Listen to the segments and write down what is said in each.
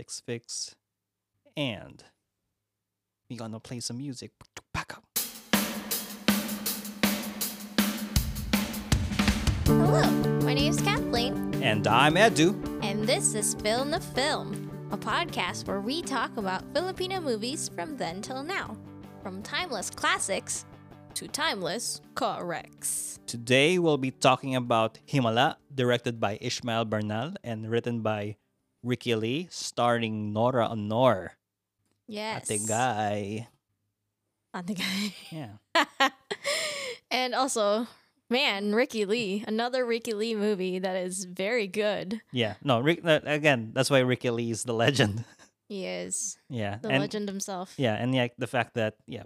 Fix Fix. And we gonna play some music. To back up. Hello, my name is Kathleen, And I'm Edu. and this is Film the Film, a podcast where we talk about Filipino movies from then till now, from timeless classics to timeless corrects. Today we'll be talking about Himala, directed by Ishmael Bernal and written by Ricky Lee, starring Nora Aunor. Yes, Ate guy. Ate guy. Yeah. and also, man, Ricky Lee, another Ricky Lee movie that is very good. Yeah. No, Rick, uh, again, that's why Ricky Lee is the legend. He is yeah. the and, legend himself. Yeah, and yeah, the fact that yeah,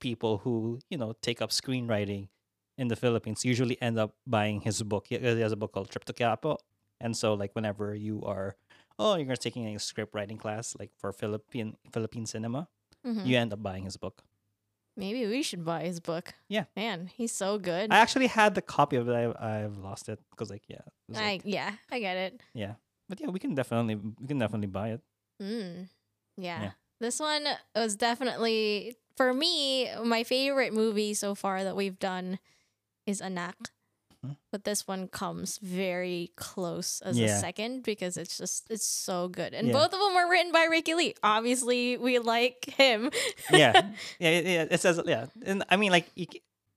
people who you know take up screenwriting in the Philippines usually end up buying his book. He he has a book called Trip to Quiapo, and so like whenever you are, oh, you're taking a script writing class like for Philippine Philippine cinema, Mhm. you end up buying his book. Maybe we should buy his book. Yeah. man, he's so good. I actually had the copy of it. I, I've lost it because like yeah, was, like- yeah, I get it. yeah, but yeah, we can definitely we can definitely buy it. Mm. Yeah. Yeah. This one was definitely for me my favorite movie so far that we've done is Anak. Mhm. But this one comes very close as a second because it's just it's so good. And Yeah. both of them were written by Ricky Lee. Obviously, we like him. Yeah, yeah, yeah. It says yeah, and I mean like you,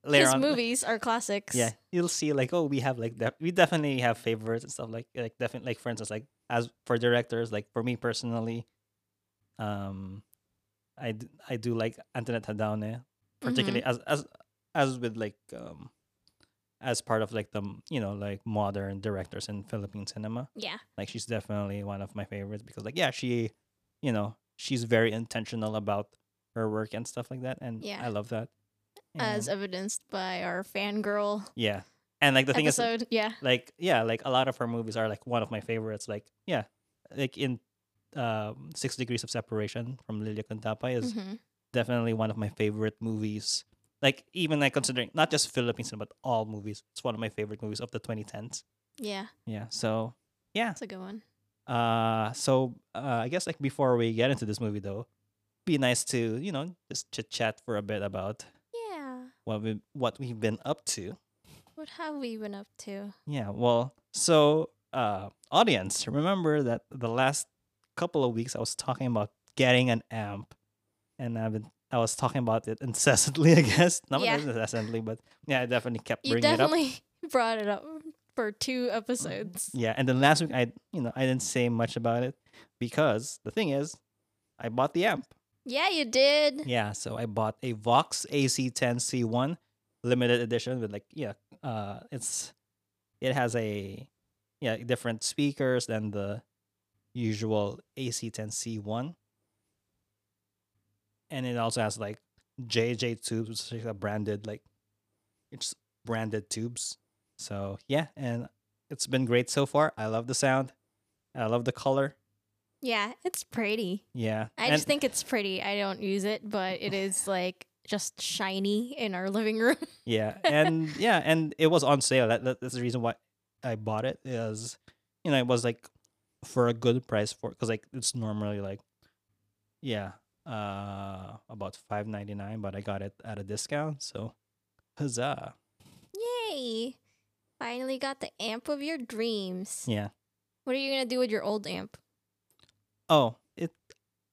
later His on, movies are classics. yeah you'll see like oh we have like def- we definitely have favorites and stuff like like definitely like for instance like as for directors like for me personally um i d- i do like antoinette jadaone particularly as as as with like um as part of like the you know like modern directors in philippine cinema Yeah. like she's definitely one of my favorites because like yeah she you know she's very intentional about her work and stuff like that and Yeah. i love that As evidenced by our fangirl yeah and like the thing is episode. yeah. like yeah like a lot of her movies are like one of my favorites like yeah like in um six degrees of separation from lilia Cuntapay is Mhm. definitely one of my favorite movies like even like considering not just philippine cinema but all movies it's one of my favorite movies of the 2010s Yeah. yeah so yeah That's a good one. uh so uh i guess like before we get into this movie though be nice to you know just chit chat for a bit about Yeah. what we what we've been up to What have we been up to? Yeah, well, so uh audience, remember that the last couple of weeks I was talking about getting an amp and I've been I was talking about it incessantly, I guess. Not Yeah. incessantly, but yeah, I definitely kept You bringing it up. You definitely brought it up for two episodes. Yeah, and then last week I you know, I didn't say much about it because the thing is I bought the amp. Yeah, you did. Yeah, so I bought a Vox AC10C1 limited edition with like yeah, uh it's it has a yeah, different speakers than the usual AC10C1. And it also has like JJ tubes, which is a branded like it's branded tubes. So, yeah, and it's been great so far. I love the sound. I love the color. Yeah, it's pretty. Yeah. I and- just think it's pretty. I don't use it, but it is like just shiny in our living room. Yeah, and yeah, and it was on sale. That, that- that's the reason why I bought it. Is you know it was like for a good price for because like it's normally like yeah uh about five ninety nine, but I got it at a discount. So huzzah! Yay! Finally got the amp of your dreams. Yeah. What are you gonna do with your old amp? Oh, it.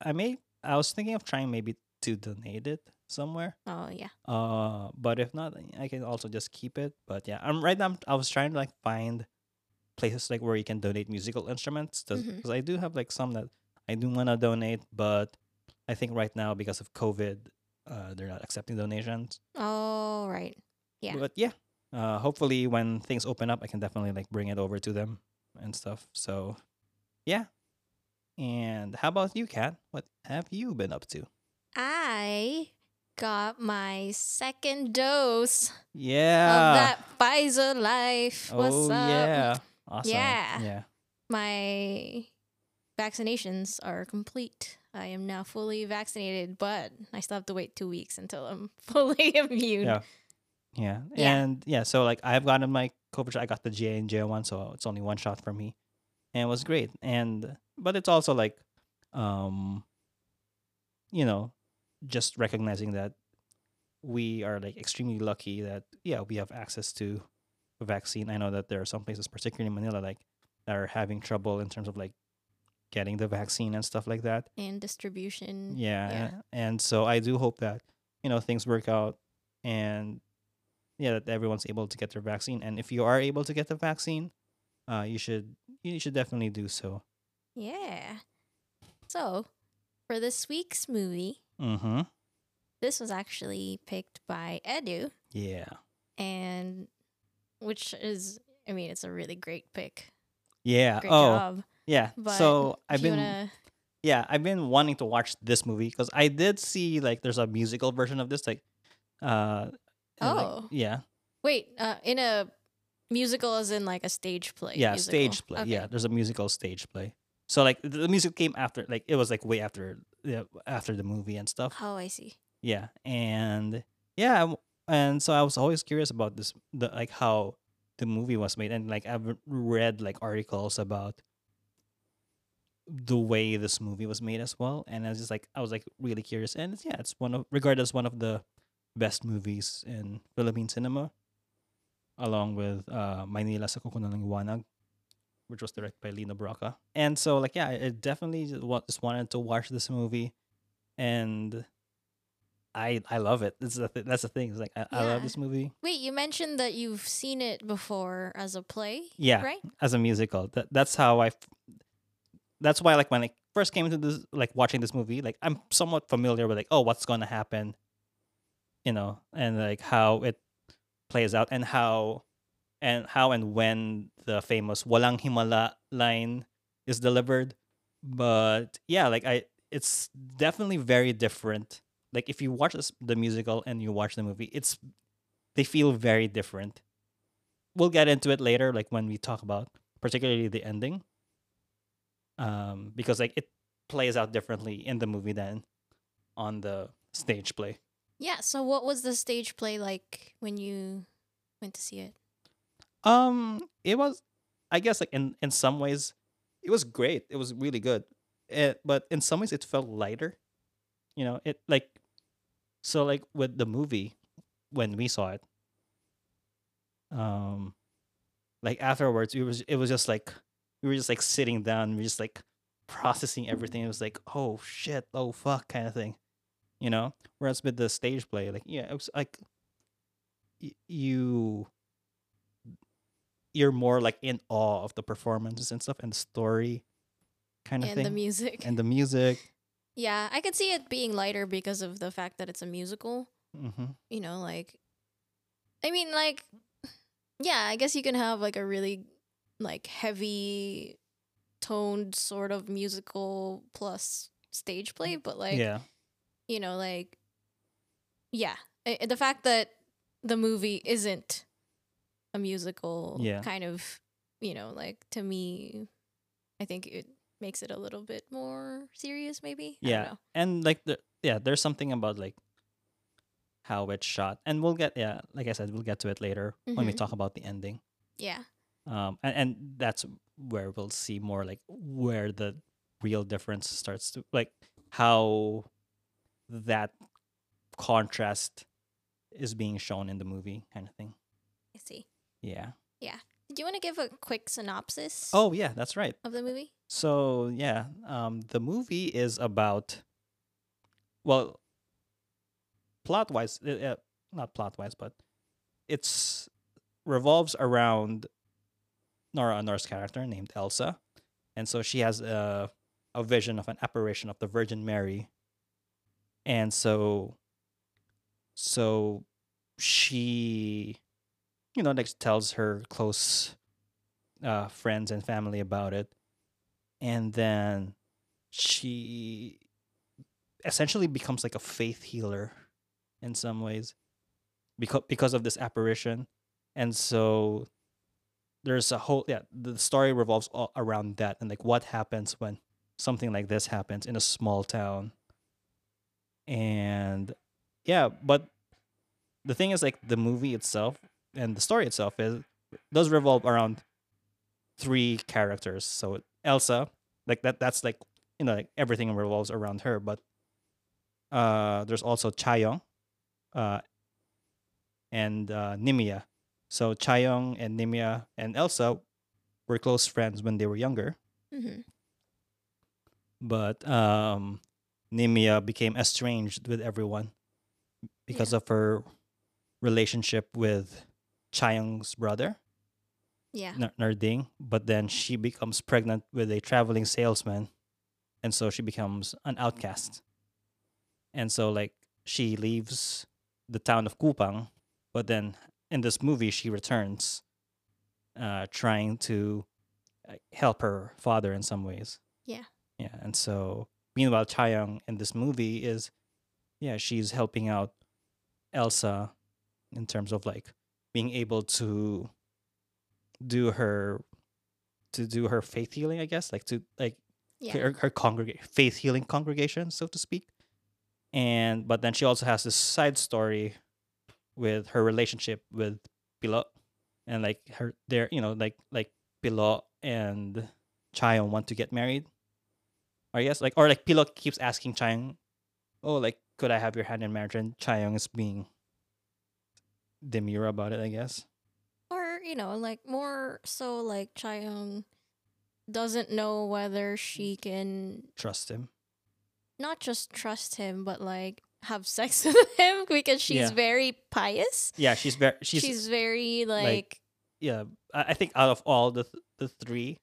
I may. I was thinking of trying maybe to donate it somewhere. Oh yeah. Uh, but if not, I can also just keep it. But yeah, I'm right now. I'm, I was trying to like find places like where you can donate musical instruments because Mhm. I do have like some that I do want to donate, but I think right now because of COVID, uh, they're not accepting donations. Oh right. Yeah. But yeah, uh, hopefully when things open up, I can definitely like bring it over to them and stuff. So yeah. And how about you, Kat? What have you been up to? I got my second dose Yeah. of that Pfizer Life. What's oh up? yeah. Awesome. Yeah. Yeah. My vaccinations are complete. I am now fully vaccinated, but I still have to wait two weeks until I'm fully immune. Yeah. Yeah. Yeah. And yeah, so like I've gotten my COVID shot. I got the J and J one, so it's only one shot for me. And it was great. And but it's also like um you know just recognizing that we are like extremely lucky that yeah we have access to a vaccine i know that there are some places particularly in manila like that are having trouble in terms of like getting the vaccine and stuff like that And distribution. yeah, Yeah. and so i do hope that you know things work out and yeah that everyone's able to get their vaccine and if you are able to get the vaccine uh you should you should definitely do so Yeah. So, for this week's movie, mm-hmm this was actually picked by Edu, yeah and which is, I mean, it's a really great pick. yeah Great oh job. Yeah But so i've been wanna, yeah i've been wanting to watch this movie because i did see like there's a musical version of this like uh and, like, Oh. yeah wait, uh, in a musical, as in like a stage play. yeah musical. stage play Okay. yeah there's a musical stage play so like the, the music came after like it was like way after yeah, after the movie and stuff Oh, I see. yeah and yeah and so i was always curious about this the like how the movie was made and like i've read like articles about the way this movie was made as well and i was just like i was like really curious and it's, yeah it's one of regarded as one of the best movies in philippine cinema along with uh Maynila sa Kuko ng Liwanag which was directed by Lino Brocka and so like yeah i definitely just just wanted to watch this movie and I I love it. This is the th- that's the thing. It's like I, I love this movie. Wait, you mentioned that you've seen it before as a play. Yeah, Right? as a musical. That that's how I. That's why like when I first came into this like watching this movie, like I'm somewhat familiar with like oh what's gonna happen, you know, and like how it plays out and how, and how and when the famous "walang himala" line is delivered. But yeah, like I, it's definitely very different. Like if you watch this, the musical and you watch the movie, it's they feel very different. We'll get into it later, like when we talk about particularly the ending. Um, because like it plays out differently in the movie than on the stage play. Yeah. So, what was the stage play like when you went to see it? Um, it was, I guess, like in in some ways, it was great. It was really good. It, but in some ways, it felt lighter. You know, it like, so like with the movie, when we saw it, um, like afterwards, it was it was just like we were just like sitting down, we were just like processing everything. It was like, oh shit, oh fuck, kind of thing. You know, whereas with the stage play, like yeah, it was like y- you you're more like in awe of the performances and stuff and the story kind of and thing the music. and the music yeah, I could see it being lighter because of the fact that it's a musical. hmm You know, like, I mean, like, yeah, I guess you can have like a really like heavy toned sort of musical plus stage play, but like, yeah. you know, like, yeah, the fact that the movie isn't a musical, Yeah. kind of, you know, like to me, I think it makes it a little bit more serious, maybe. I don't yeah. and like the yeah there's something about like how it's shot. And we'll get yeah like i said we'll get to it later when we Mhm. talk about the ending. Yeah, um and, and that's where we'll see more like where the real difference starts to like how that contrast is being shown in the movie kind of thing I see. yeah Yeah. Do you want to give a quick synopsis oh yeah that's right of the movie? So yeah, um, the movie is about, well, plot wise, uh, not plot wise, but it's revolves around Nora Aunor's character named Elsa, and so she has a a vision of an apparition of the Virgin Mary, and so, so she, you know, like tells her close uh, friends and family about it. And then she essentially becomes like a faith healer in some ways because because of this apparition. And so there's a whole yeah the story revolves around that and like what happens when something like this happens in a small town and yeah but the thing is like the movie itself and the story itself is does revolve around three characters so Elsa, like that that's like you know like everything revolves around her. But uh, there's also Chayong, uh, and uh, Nimia. So Chayong and Nimia and Elsa were close friends when they were younger, hmm but um, Nimia became estranged with everyone because of her relationship with Chayong's brother. Yeah. Narding, but then she becomes pregnant with a traveling salesman, and so she becomes an outcast. And so, like, she leaves the town of Cupang, but then in this movie, she returns, uh, trying to uh, help her father in some ways. Yeah. Yeah, and so meanwhile, Chayong in this movie is, yeah, she's helping out Elsa in terms of like being able to do her to do her faith healing, I guess, like to like Yeah. her, her congregate faith healing congregation, so to speak. And but then she also has this side story with her relationship with Pilo, and like her there, you know, like like Pilo and Chayong want to get married. I guess like or like Pilo keeps asking Chayong, "Oh, like could I have your hand in marriage?" And Chayong is being demure about it, I guess. Or, you know, like more so like Chayong doesn't know whether she can Trust him. not just trust him, but like have sex with him because she's Yeah. very pious. Yeah, she's very she's, She's, very like, yeah. I, think out of all the th- the three,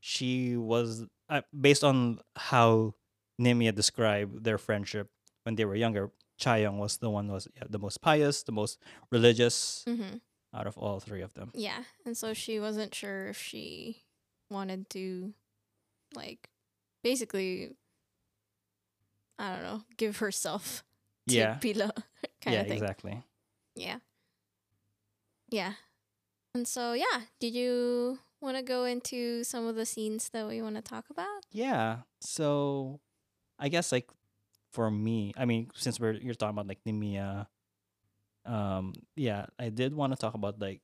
she was uh, based on how Nimia described their friendship when they were younger. Chayong was the one who was yeah, the most pious, the most religious mhm. out of all three of them. yeah. And so she wasn't sure if she wanted to like basically I don't know, give herself Yeah, Pila kind yeah, of thing. exactly. Yeah. Yeah. And so, yeah, did you want to go into some of the scenes that we want to talk about? Yeah. So I guess like for me, I mean, since we're you're talking about like Nimia, um, yeah, I did want to talk about like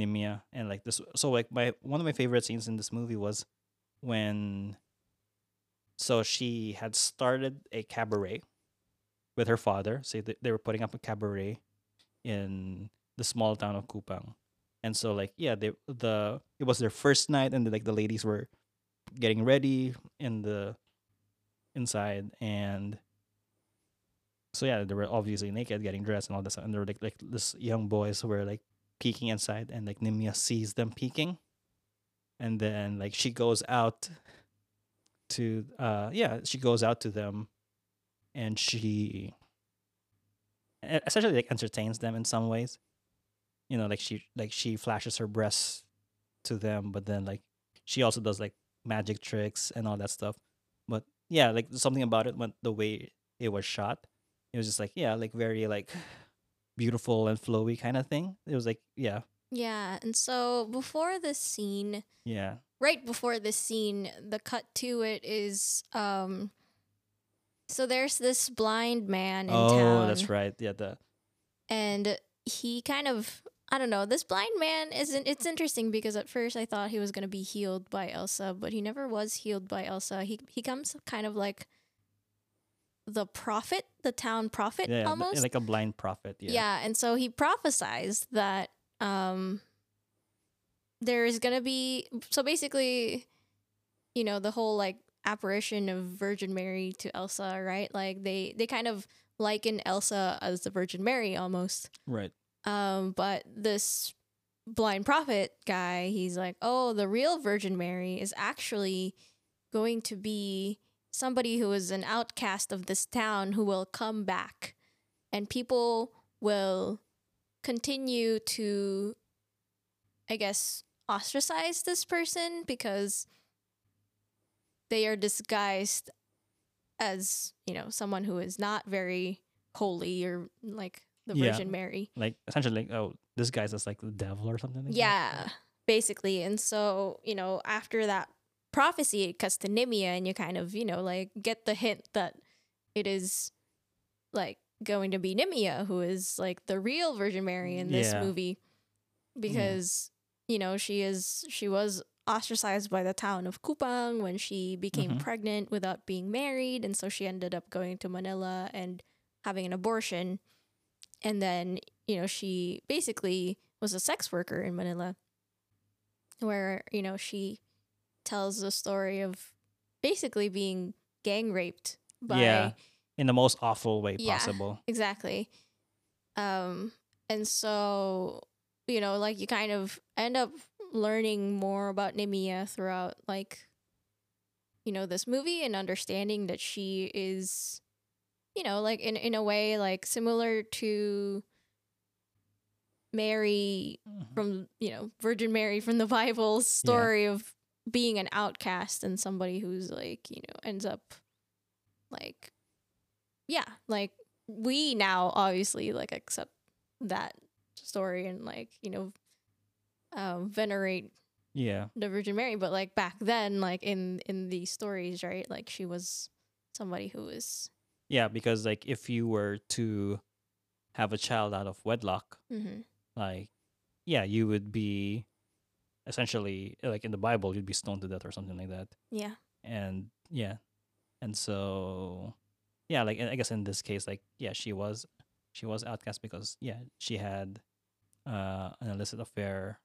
Nimia and like this. So like my one of my favorite scenes in this movie was when so she had started a cabaret with her father. So they, they were putting up a cabaret in the small town of Cupang. And so like yeah, they the it was their first night and the, like the ladies were getting ready in the inside and so yeah they were obviously naked getting dressed and all this and there were like like this young boys were like peeking inside and like Nimia sees them peeking and then like she goes out to uh yeah she goes out to them and she essentially like entertains them in some ways you know like she like she flashes her breasts to them but then like she also does like magic tricks and all that stuff. But yeah, like something about it when the way it was shot, it was just like yeah, like very like beautiful and flowy kind of thing. It was like yeah, Yeah. And so, before the scene, yeah, right before the scene, the cut to it is um so there's this blind man in town. oh, town. that's right. Yeah, the and he kind of I don't know. This blind man isn't. It's interesting because at first I thought he was gonna be healed by Elsa, but he never was healed by Elsa. He he comes kind of like the prophet, the town prophet, yeah, almost. like a blind prophet. Yeah, yeah. and so he prophesies that um there is gonna be so basically, you know, the whole like apparition of Virgin Mary to Elsa, right? Like they they kind of liken Elsa as the Virgin Mary almost. right. Um, but this blind prophet guy, he's like, oh, the real Virgin Mary is actually going to be somebody who is an outcast of this town who will come back, and people will continue to, I guess, ostracize this person because they are disguised as, you know, someone who is not very holy or like the Yeah. Virgin Mary. Like essentially, like oh, this guy's just like the devil or something. Like that. Yeah, basically. And so, you know, after that prophecy, it cuts to Nimia, and you kind of, you know, like get the hint that it is like going to be Nimia who is like the real Virgin Mary in this Yeah. movie mm. because, you know, she is, she was ostracized by the town of Cupang when she became Mhm. pregnant without being married. And so she ended up going to Manila and having an abortion. And then, you know, she basically was a sex worker in Manila, where, you know, she tells the story of basically being gang raped by Yeah. in the most awful way Yeah. possible. Exactly. Um, and so, you know, like you kind of end up learning more about Nimia throughout, like, you know, this movie and understanding that she is, you know, like in, in a way, like similar to Mary Mhm. from, you know, Virgin Mary from the Bible's story of being an outcast and somebody who's like, you know, ends up like, yeah, like we now obviously like accept that story and like you know um, venerate Yeah. the Virgin Mary, but like back then, like in in these stories, right? Like she was somebody who was. Yeah, because like if you were to have a child out of wedlock, hmm like yeah, you would be essentially like in the Bible, you'd be stoned to death or something like that. Yeah. And yeah. And so yeah, like I guess in this case, like yeah, she was she was outcast because yeah, she had uh an illicit affair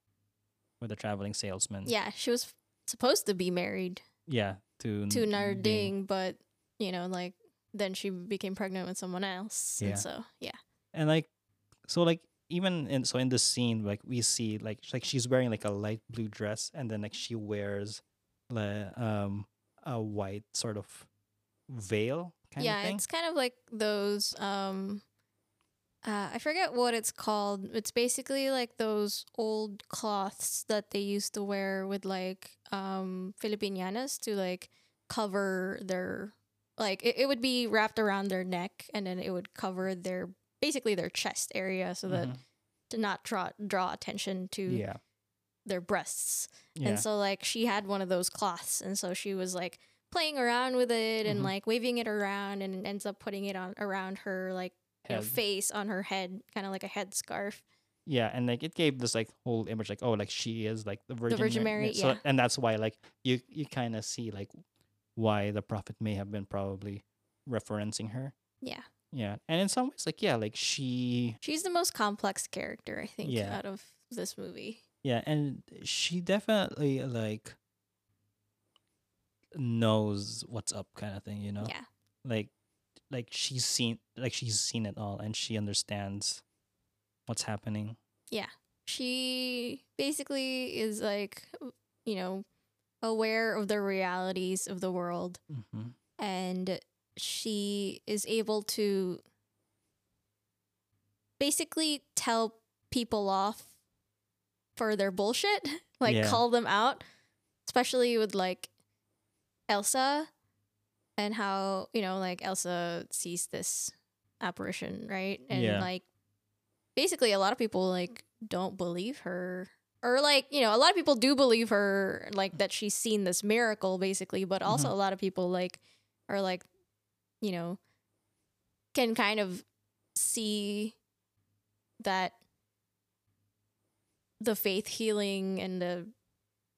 with a traveling salesman. Yeah, she was supposed to be married Yeah. To to Narding, but you know, like then she became pregnant with someone else, Yeah. and so yeah, and like so like even in so in this scene like we see like like she's wearing like a light blue dress and then like she wears like um a white sort of veil kind yeah, of thing it's kind of like those. um uh, I forget what it's called. It's basically like those old cloths that they used to wear with like um Filipinianas to like cover their like it, it would be wrapped around their neck and then it would cover their basically their chest area so that Mhm. to not draw draw attention to yeah their breasts. yeah And so like she had one of those cloths and so she was like playing around with it and Mhm. like waving it around and ends up putting it on around her like you know, face on her head, kind of like a headscarf. yeah and like it gave this like whole image like oh like she is like the virgin, Virgin Ma- Mary, so, yeah. and that's why like you you kind of see like why the prophet may have been probably referencing her Yeah. yeah and in some ways like yeah like she She's the most complex character, I think, Yeah. out of this movie. Yeah, and she definitely like knows what's up kind of thing, you know? Yeah. Like like she's seen like she's seen it all and she understands what's happening. Yeah. She basically is like, you know, aware of the realities of the world hmm and she is able to basically tell people off for their bullshit, like Yeah. call them out, especially with like Elsa and how, you know, like Elsa sees this apparition, right? And Yeah. like basically a lot of people like don't believe her or like you know a lot of people do believe her like that she's seen this miracle basically but also Mhm. a lot of people like are like you know can kind of see that the faith healing and the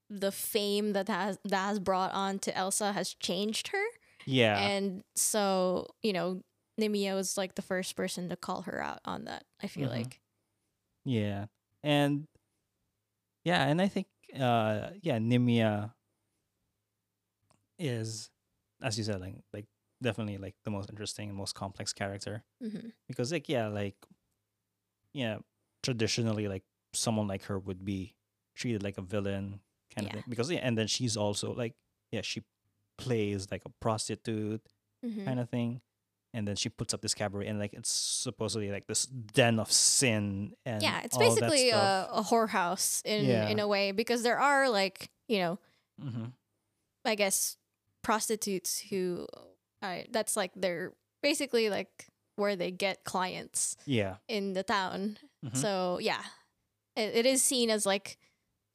the fame that has that has brought on to Elsa has changed her Yeah. and so you know Nimia was like the first person to call her out on that I feel Mhm. like yeah. And yeah, and I think uh yeah, Nimia is as you said like like definitely like the most interesting and most complex character. hmm because like yeah like yeah traditionally like someone like her would be treated like a villain kind Yeah. of thing because yeah and then she's also like yeah she plays like a prostitute hmm kind of thing and then she puts up this cabaret and like it's supposedly like this den of sin and yeah it's all basically a, a whorehouse in Yeah. in a way because there are like you know Mhm. i guess prostitutes who that's like they're basically like where they get clients yeah in the town Mhm. so yeah it, it is seen as like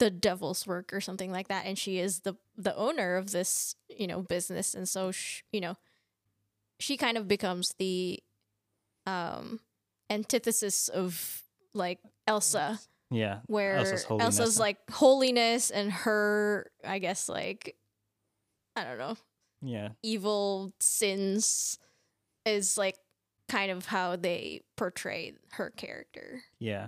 the devil's work or something like that and she is the the owner of this you know business and so sh- you know she kind of becomes the um antithesis of like elsa Yeah. where Elsa's Elsa's, like holiness and her, I guess, like, I don't know, Yeah. evil sins is like kind of how they portray her character. Yeah.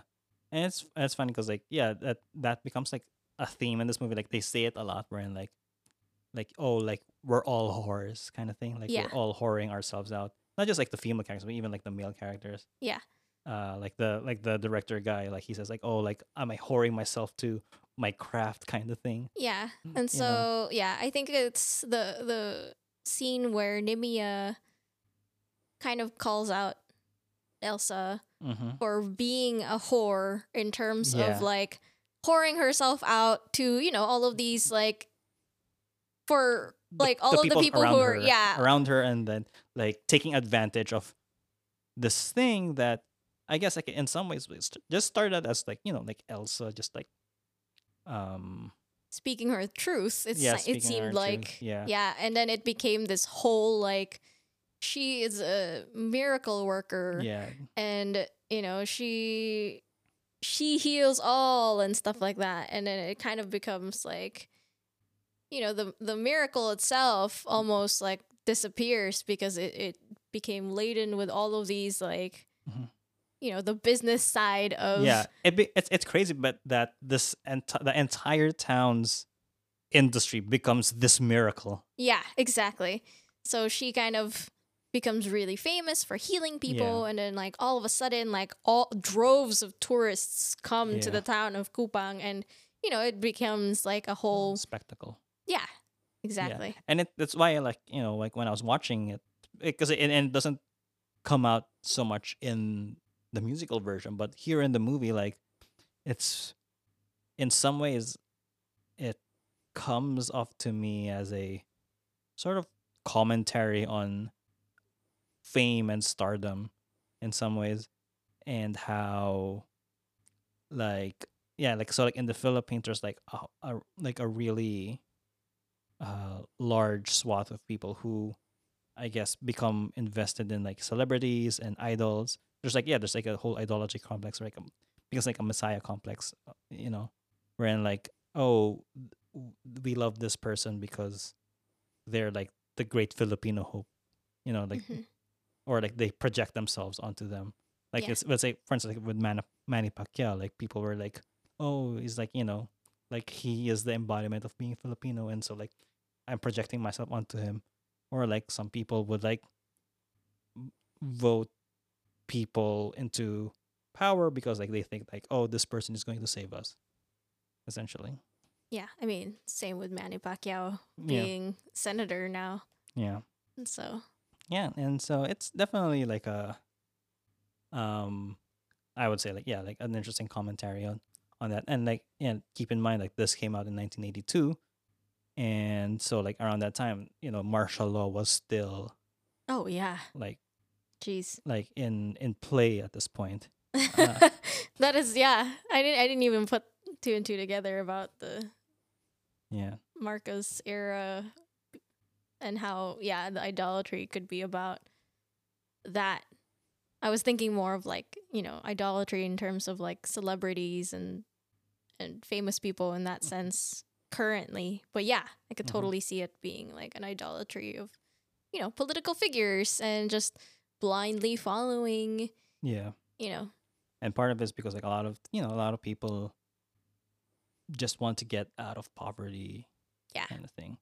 And it's it's funny because like yeah that that becomes like a theme in this movie like they say it a lot where in like like oh like we're all whores kind of thing like Yeah. we're all whoring ourselves out not just like the female characters but even like the male characters Yeah. uh like the like the director guy like he says like oh like am I whoring myself to my craft kind of thing Yeah. Mm, And you so know. yeah, I think it's the the scene where Nimia kind of calls out Elsa mm-hmm. for being a whore in terms Yeah. of like pouring herself out to, you know, all of these like for like all of the people who are her, yeah, around her and then like taking advantage of this thing that I guess like in some ways just started as like you know like Elsa just like um speaking her truth. It's Yeah, it seemed truth, like yeah. yeah, and then it became this whole like she is a miracle worker yeah and you know she she heals all and stuff like that and then it kind of becomes like you know the the miracle itself almost like disappears because it, it became laden with all of these like Mhm. you know the business side of yeah it be, it's it's crazy but that this enti- the entire town's industry becomes this miracle Yeah, exactly. So she kind of becomes really famous for healing people and then like all of a sudden like all droves of tourists come to the town of Cupang and you know it becomes like a mm, whole spectacle. Yeah, exactly. and it that's why like you know like when I was watching it because it, and it doesn't come out so much in the musical version, but here in the movie, like it's in some ways it comes off to me as a sort of commentary on fame and stardom in some ways and how like yeah like so like in the philippines there's like a, a like a really uh large swath of people who i guess become invested in like celebrities and idols there's like yeah there's like a whole ideology complex like a, because like a messiah complex uh, you know wherein like oh we love this person because they're like the great filipino hope you know like Mhm. Or like they project themselves onto them like Yeah. it's let's say for instance like with Manny, Manny Pacquiao like people were like oh he's like you know like he is the embodiment of being Filipino and so like I'm projecting myself onto him or like some people would like vote people into power because like they think like oh this person is going to save us essentially Yeah, I mean, same with Manny Pacquiao Yeah. being senator now. yeah And so yeah and so it's definitely like a um i would say like yeah like an interesting commentary on on that and like yeah keep in mind like this came out in 1982 and so like around that time you know martial law was still oh yeah, like jeez. like in in play at this point Uh. that is yeah. I didn't I didn't even put two and two together about the yeah Marcos era and how yeah the idolatry could be about that. I was thinking more of like you know idolatry in terms of like celebrities and and famous people in that sense currently. But yeah i could Mhm. totally see it being like an idolatry of you know political figures and just blindly following yeah. you know. And part of it is because like a lot of you know a lot of people just want to get out of poverty Yeah. kind of thing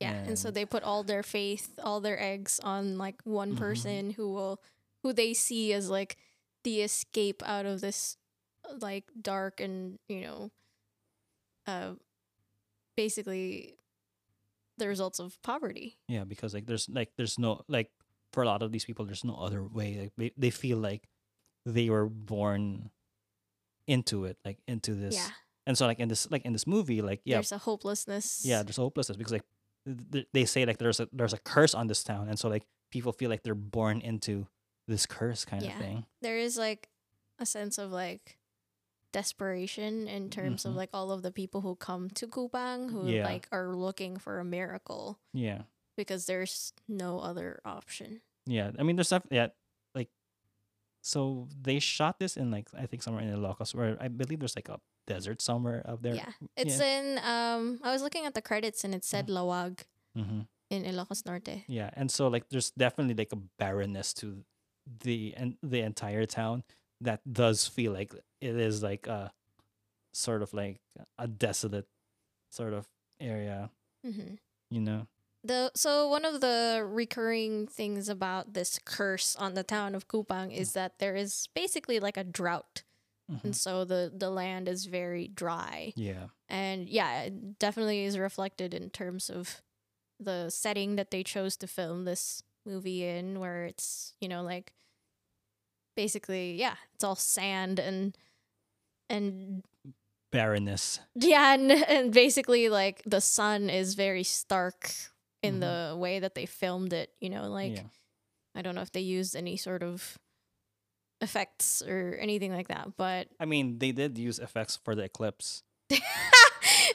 Yeah, and so they put all their faith, all their eggs on like one Mhm. person who will who they see as like the escape out of this like dark and, you know, uh basically the results of poverty. Yeah, because like there's like there's no like for a lot of these people there's no other way. Like they, they feel like they were born into it, like into this. Yeah. And so like in this like in this movie, like yeah, There's a hopelessness. yeah, there's hopelessness because like th- th- they say like there's a there's a curse on this town, and so like people feel like they're born into this curse kind Yeah. of thing. There is like a sense of like desperation in terms of Mhm. like all of the people who come to Cupang who Yeah. like are looking for a miracle Yeah, because there's no other option. yeah. I mean, there's stuff yeah, like so they shot this in like I think somewhere in the Ilocos where I believe there's like a desert somewhere up there. yeah. It's in um I was looking at the credits and it said Laoag hmm in Ilocos Norte. Yeah, and so like there's definitely like a barrenness to the and the entire town that does feel like it is like a sort of like a desolate sort of area, hmm you know. The so one of the recurring things about this curse on the town of Cupang is that there is basically like a drought. Mhm. And so the the land is very dry. Yeah. And yeah, it definitely is reflected in terms of the setting that they chose to film this movie in where it's, you know, like basically, yeah, it's all sand and and Barrenness. yeah, and, and basically like the sun is very stark in Mhm. the way that they filmed it, you know, like yeah. I don't know if they used any sort of effects or anything like that, but I mean, they did use effects for the eclipse.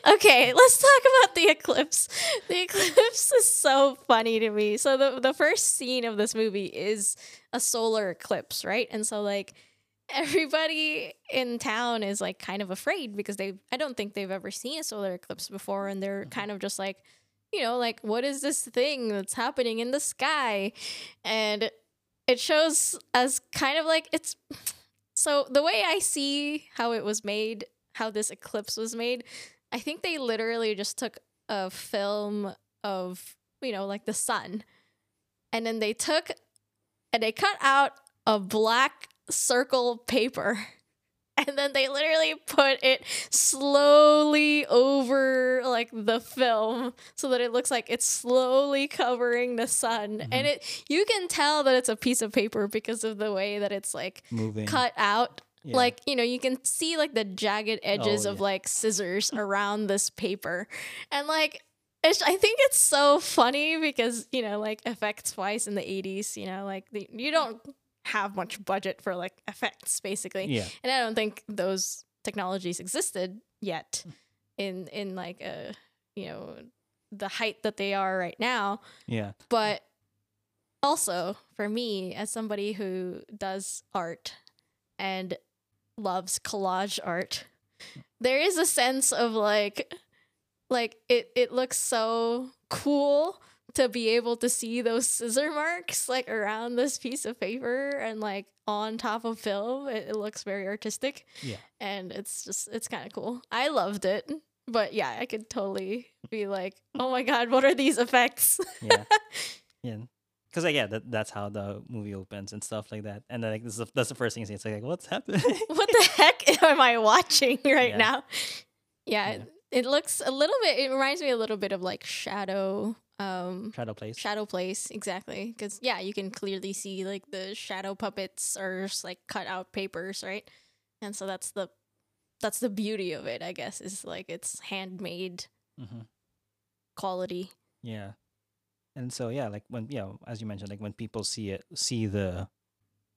okay, let's talk about the eclipse. The eclipse is so funny to me. So the the first scene of this movie is a solar eclipse, right? And so like everybody in town is like kind of afraid because they I don't think they've ever seen a solar eclipse before and they're mm-hmm. kind of just like you know, like what is this thing that's happening in the sky? And it shows as kind of like it's so the way I see how it was made, how this eclipse was made, I think they literally just took a film of, you know, like the sun. And then they took and they cut out a black circle paper. And then they literally put it slowly over like the film so that it looks like it's slowly covering the sun. Mm-hmm. And it you can tell that it's a piece of paper because of the way that it's like Moving. cut out Yeah. like you know you can see like the jagged edges Oh, of yeah. like scissors around this paper and like it's, i think it's so funny because you know like effects wise in the 80s you know like the, you don't have much budget for like effects basically Yeah. and i don't think those technologies existed yet hmm. in in like a you know the height that they are right now Yeah. but also for me as somebody who does art and loves collage art there is a sense of like like it it looks so cool to be able to see those scissor marks like around this piece of paper and like on top of film it, it looks very artistic Yeah. and it's just it's kind of cool i loved it but yeah i could totally be like oh my god what are these effects Yeah. yeah. Because like, yeah, that, that's how the movie opens and stuff like that. And then like this is that's the first thing you see. It's like, what's happening? what the heck am I watching right Yeah. now? Yeah, Yeah. It, it looks a little bit. It reminds me a little bit of like Shadow, um, Shadow Place. Shadow Place, exactly. Because yeah, you can clearly see like the shadow puppets are just like cut out papers, right? And so that's the that's the beauty of it, I guess, is like it's handmade hmm quality. Yeah. And so yeah, like when yeah, as you mentioned, like when people see it, see the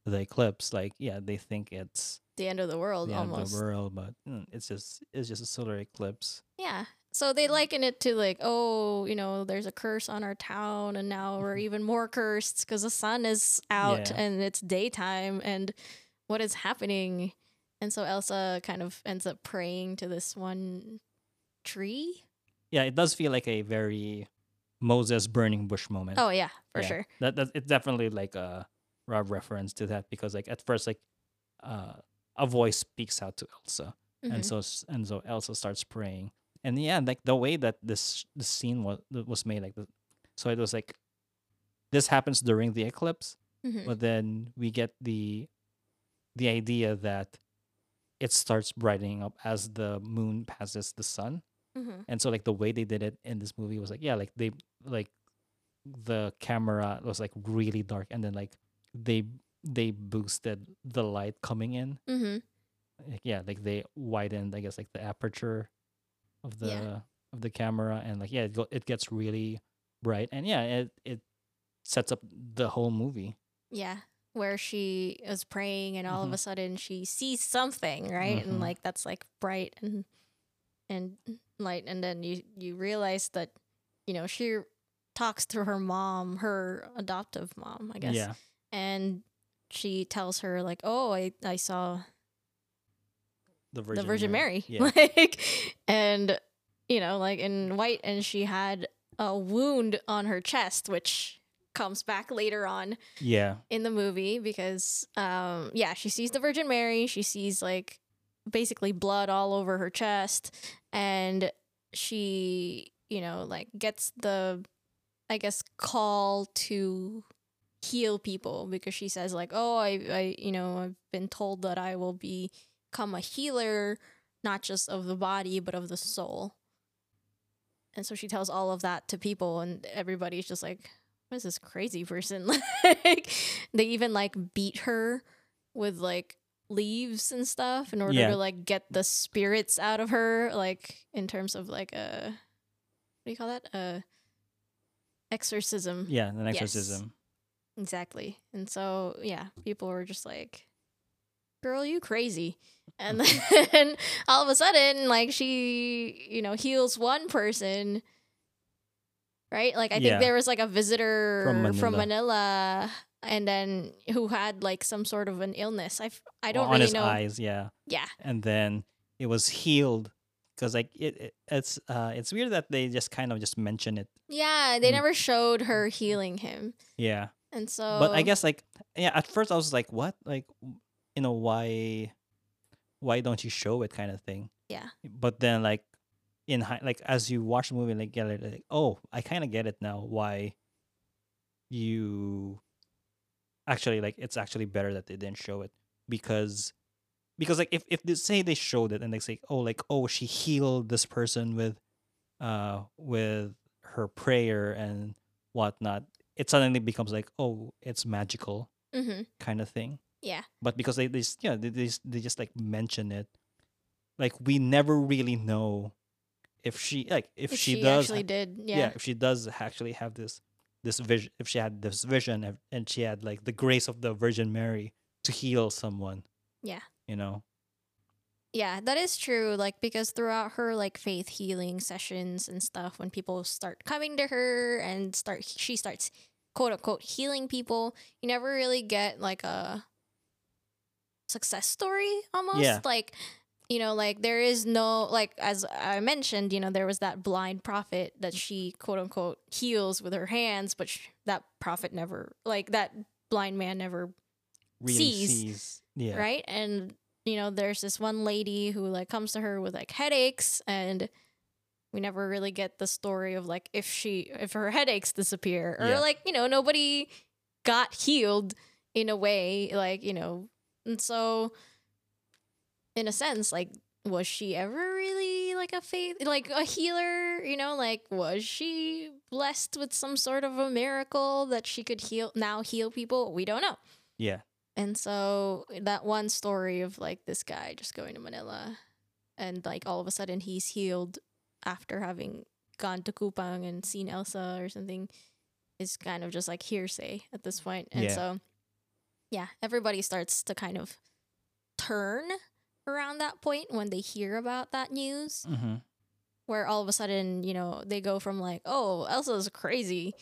the eclipse, like yeah, they think it's The end of the world, the end of almost. the world, but mm, it's just it's just a solar eclipse. Yeah. So they liken it to like, oh, you know, there's a curse on our town, and now we're even more cursed because the sun is out Yeah. and it's daytime, and what is happening? And so Elsa kind of ends up praying to this one tree. Yeah, it does feel like a very Moses burning bush moment. Oh yeah, for Yeah. sure. That that it's definitely like a reference to that because like at first like uh a voice speaks out to Elsa and Mhm. so and so Elsa starts praying and yeah like the way that this the scene was was made like the, so it was like this happens during the eclipse Mhm. but then we get the the idea that it starts brightening up as the moon passes the sun Mhm. and so like the way they did it in this movie was like yeah like they like the camera was like really dark and then like they they boosted the light coming in Mhm. like, yeah like they widened i guess like the aperture of the Yeah. of the camera and like yeah it, go, it gets really bright and yeah it it sets up the whole movie Yeah. Where she is praying and all of Mhm. a sudden she sees something, right? Mhm. And like that's like bright and and light and then you you realize that you know she talks to her mom, her adoptive mom, I guess. yeah And she tells her like, "Oh, I I saw The Virgin, the Virgin Mary. Yeah. like and you know, like in white and she had a wound on her chest which comes back later on yeah. in the movie because um yeah, she sees the Virgin Mary, she sees like basically blood all over her chest and she, you know, like gets the I guess call to heal people because she says like, "Oh, I I you know, I've been told that I will become a healer not just of the body but of the soul." And so she tells all of that to people and everybody's just like, "What is this crazy person?" like they even like beat her with like leaves and stuff in order Yeah. to like get the spirits out of her like in terms of like a what do you call that? Uh exorcism. Yeah. An Yes. exorcism. Exactly. And so, yeah, people were just like, girl, you crazy. And then all of a sudden, like, she, you know, heals one person. Right? Like, I think there was like a visitor From from Manila. Manila, and then who had like some sort of an illness. I, I don't on really his know. eyes. Yeah. Yeah. and then it was healed because like it, it it's uh it's weird that they just kind of just mention it Yeah. They Mm. never showed her healing him. yeah And so. but i guess like yeah at first i was like what like you know why why don't you show it kind of thing. Yeah. but then like in hi- like as you watch the movie like get it like oh i kind of get it now why you actually like it's actually better that they didn't show it. Because because like if if they say they showed it and they say oh like oh she healed this person with uh with her prayer and whatnot it suddenly becomes like oh it's magical hmm kind of thing Yeah. but because they they you they they, they just like mention it like we never really know if she like if, If she, she, does actually did. yeah. Yeah. if she does actually have this this vision if she had this vision and- and she had like the grace of the virgin mary to heal someone Yeah. you know Yeah, that is true. Like because throughout her like faith healing sessions and stuff, when people start coming to her and start she starts quote unquote healing people, you never really get like a success story almost. Yeah. Like you know, like there is no like as I mentioned, you know, there was that blind prophet that she quote unquote heals with her hands, but sh- that prophet never like that blind man never really Sees, sees, yeah right? And you know, there's this one lady who like comes to her with like headaches, and we never really get the story of like if she if her headaches disappear or Yeah. like you know nobody got healed in a way like you know, and so in a sense like was she ever really like a faith like a healer you know like was she blessed with some sort of a miracle that she could heal now heal people we don't know yeah and so that one story of like this guy just going to Manila and like all of a sudden he's healed after having gone to Cupang and seen Elsa or something is kind of just like hearsay at this point. And Yeah. so yeah, everybody starts to kind of turn around that point when they hear about that news mm-hmm. where all of a sudden, you know, they go from like, "Oh, Elsa's crazy"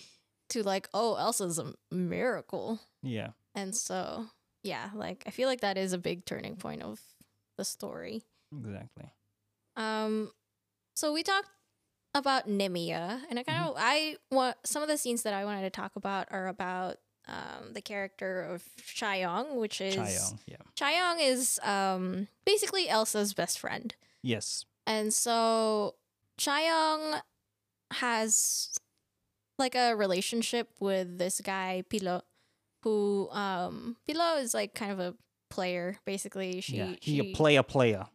to like, "Oh, Elsa's a miracle." yeah And so, yeah, like I feel like that is a big turning point of the story. exactly Um, so we talked about Nimia, and I kind of I want some of the scenes that I wanted to talk about are about um the character of Chayong, which is Chayong, yeah Chayong is um basically Elsa's best friend, yes and so Chayong has like a relationship with this guy Pilo, who um Pilo is like kind of a player basically. She yeah she he a player player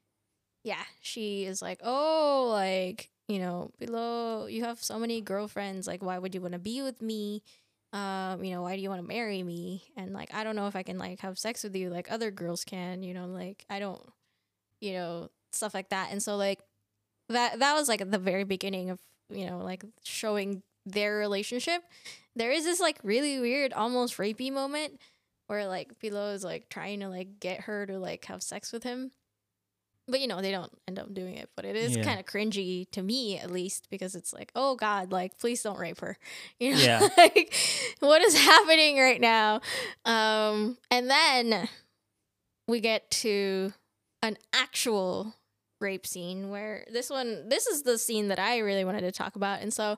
yeah, she is like, oh, like, you know, Pilo, you have so many girlfriends. Like, why would you want to be with me? Um, you know, why do you want to marry me? And like, I don't know if I can like have sex with you like other girls can, you know, like, I don't, you know, stuff like that. And so, like, that, that was like the very beginning of, you know, like showing their relationship. There is this like really weird, almost rapey moment where like Pilo is like trying to like get her to like have sex with him but you know they don't end up doing it but it is Yeah. kind of cringy to me at least because it's like oh god like please don't rape her you know Yeah. like what is happening right now um and then we get to an actual rape scene where this one this is the scene that i really wanted to talk about and so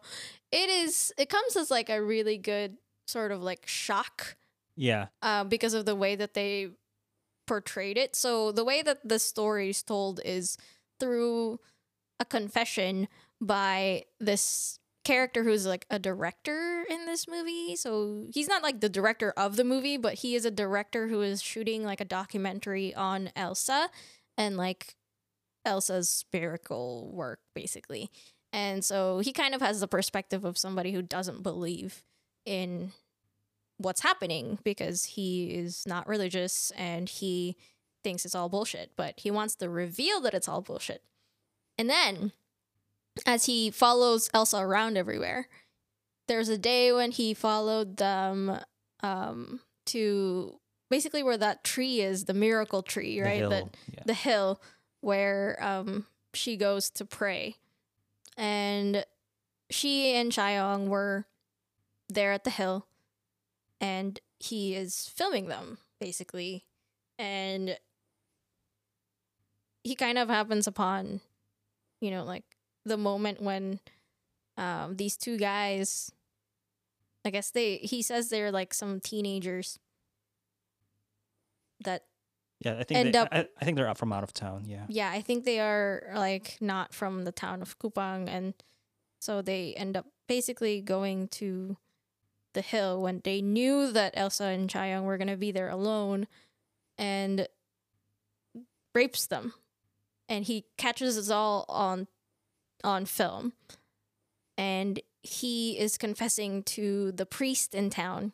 it is it comes as like a really good sort of like shock Yeah. uh, because of the way that they portrayed it. So the way that the story is told is through a confession by this character who's like a director in this movie. So he's not like the director of the movie, but he is a director who is shooting like a documentary on Elsa and like Elsa's spiritual work basically. And so he kind of has the perspective of somebody who doesn't believe in what's happening because he is not religious and he thinks it's all bullshit, but he wants to reveal that it's all bullshit. And then, as he follows Elsa around everywhere, there's a day when he followed them um, to basically where that tree is, the miracle tree, The right? hill, That yeah. the hill where um she goes to pray. And she and Chayong were there at the hill and he is filming them basically. And he kind of happens upon you know like the moment when um these two guys I guess they he says they're like some teenagers that yeah. I think end they, up- I, I think they're up from out of town. Yeah. yeah, I think they are like not from the town of Cupang and so they end up basically going to the hill when they knew that Elsa and Chayong were going to be there alone and rapes them. And he catches us all on on film. And he is confessing to the priest in town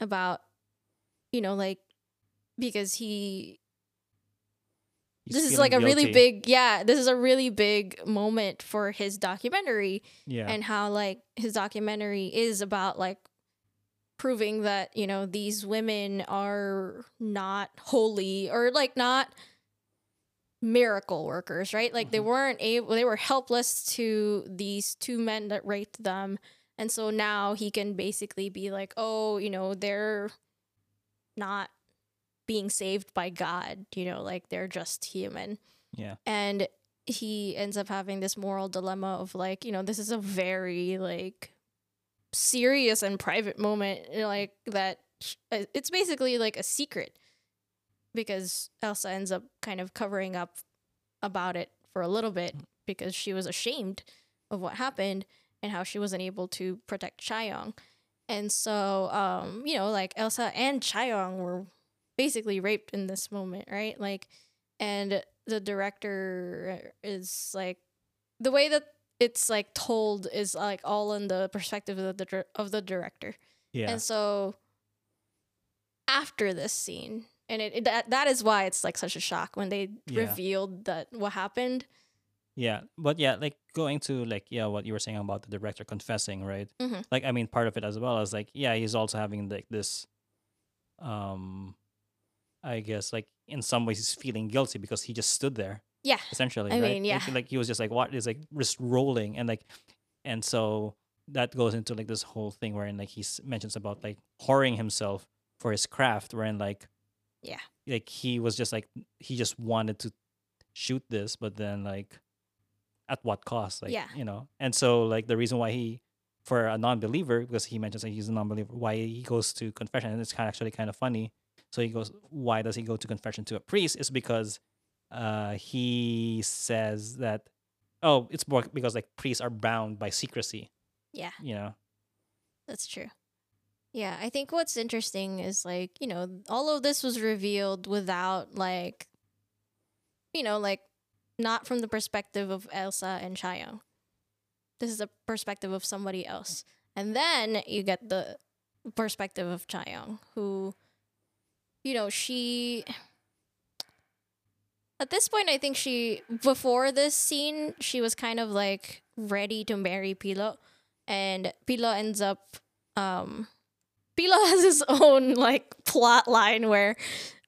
about you know like because he He's this is like a really big yeah this is a really big moment for his documentary Yeah. and how like his documentary is about like proving that you know these women are not holy or like not miracle workers right like they Mhm. weren't able they were helpless to these two men that raped them and so now he can basically be like oh you know they're not being saved by god you know like they're just human yeah. and he ends up having this moral dilemma of like you know this is a very like serious and private moment know, like that uh, it's basically like a secret because Elsa ends up kind of covering up about it for a little bit because she was ashamed of what happened and how she wasn't able to protect Chayong. And so um you know like Elsa and Chayong were basically raped in this moment, right? Like and the director is like the way that it's like told is like all in the perspective of the of the director. Yeah. And so after this scene, and it, it that that is why it's like such a shock when they Yeah. revealed that what happened. Yeah, but yeah, like going to like yeah, what you were saying about the director confessing, right? Mhm. Like I mean, part of it as well is like yeah, he's also having like this, um, I guess like in some ways he's feeling guilty because he just stood there Yeah. essentially. I right? mean, yeah. like, like he was just like what is like just rolling and like, and so that goes into like this whole thing wherein like he mentions about like whoring himself for his craft, wherein like Yeah. like he was just like he just wanted to shoot this, but then like at what cost? Like Yeah. you know, and so like the reason why he for a non-believer because he mentions that he's a non-believer why he goes to confession and it's kind of actually kind of funny so he goes why does he go to confession to a priest is because uh he says that oh it's more because like priests are bound by secrecy Yeah. you know That's true. Yeah, I think what's interesting is like, you know, all of this was revealed without like you know, like not from the perspective of Elsa and Chayong. This is a perspective of somebody else. And then you get the perspective of Chayong, who you know, she at this point I think she before this scene, she was kind of like ready to marry Pilo. And Pilo ends up um Pilo has his own like plot line where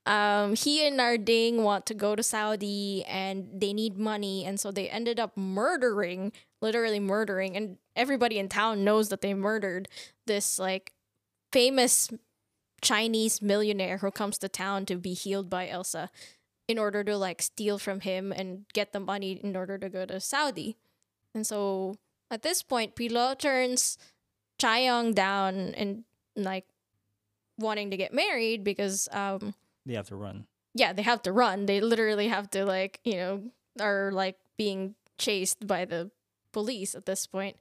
um, he and Narding want to go to Saudi and they need money, and so they ended up murdering, literally murdering, and everybody in town knows that they murdered this like famous Chinese millionaire who comes to town to be healed by Elsa in order to like steal from him and get the money in order to go to Saudi. And so at this point, Pilo turns Chayong down and like wanting to get married because um They have to run. yeah, they have to run. They literally have to like, you know, are like being chased by the police at this point.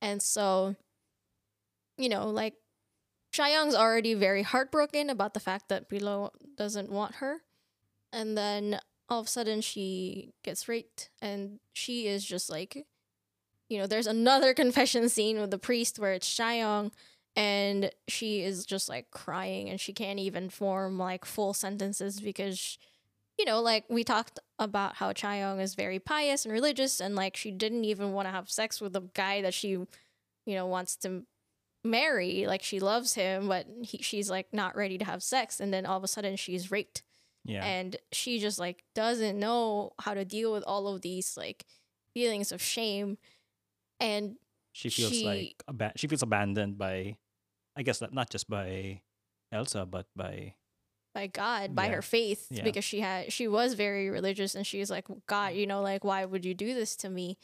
And so, you know, like Chayong's already very heartbroken about the fact that Pilo doesn't want her. And then all of a sudden she gets raped and she is just like you know, there's another confession scene with the priest where it's Chayong and she is just like crying and she can't even form like full sentences because you know like we talked about how Chayong is very pious and religious and like she didn't even want to have sex with the guy that she you know wants to marry. Like she loves him but he, she's like not ready to have sex. And then all of a sudden she's raped Yeah. and she just like doesn't know how to deal with all of these like feelings of shame and she feels she- like aba- she feels abandoned by, I guess that not just by Elsa, but by by God, by Yeah. her faith, Yeah. because she had she was very religious, and she's like, God, you know, like why would you do this to me?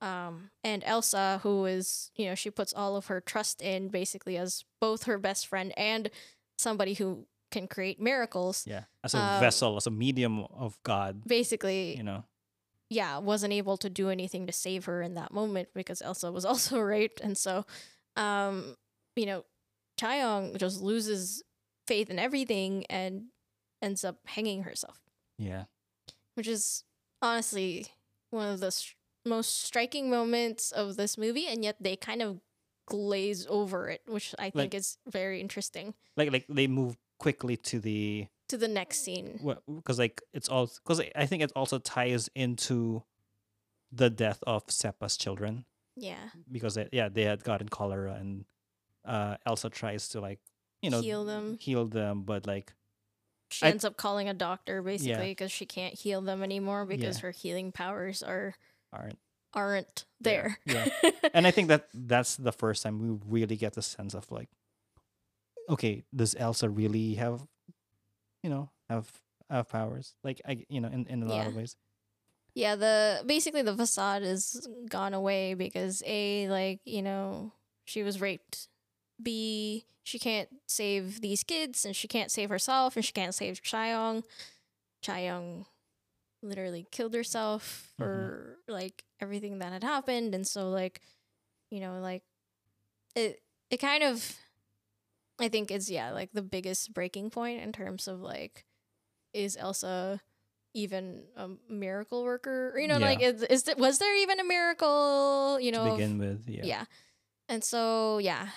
Um, and Elsa, who is, you know, she puts all of her trust in basically as both her best friend and somebody who can create miracles. yeah as a Um, vessel, as a medium of God. Basically, You know. yeah, wasn't able to do anything to save her in that moment because Elsa was also raped, and so, um, you know, Chayong just loses faith in everything and ends up hanging herself. Yeah. which is honestly one of the most striking moments of this movie, and yet they kind of glaze over it, which I think Like- is very interesting. Like like they move quickly to the To the next scene, because like it's all because I think it also ties into the death of Seppa's children yeah, because they, yeah they had gotten cholera and uh Elsa tries to like you know heal them. heal them but like She I- ends up calling a doctor basically because she can't heal them anymore because Yeah. her healing powers are aren't aren't Yeah, there. yeah. and I think that that's the first time we really get the sense of like okay does Elsa really have you know have have powers? Like I you know in in a lot of ways. Yeah, the basically the facade is gone away because A, like, you know, she was raped. B, she can't save these kids and she can't save herself and she can't save Chayong. Chayong literally killed herself for mm-hmm. like everything that had happened. And so like, you know, like it it kind of I think is yeah, like the biggest breaking point in terms of like is Elsa even a miracle worker? Or, You know, Yeah. like is, is th- was there even a miracle? You know, to begin with yeah yeah. And so, yeah,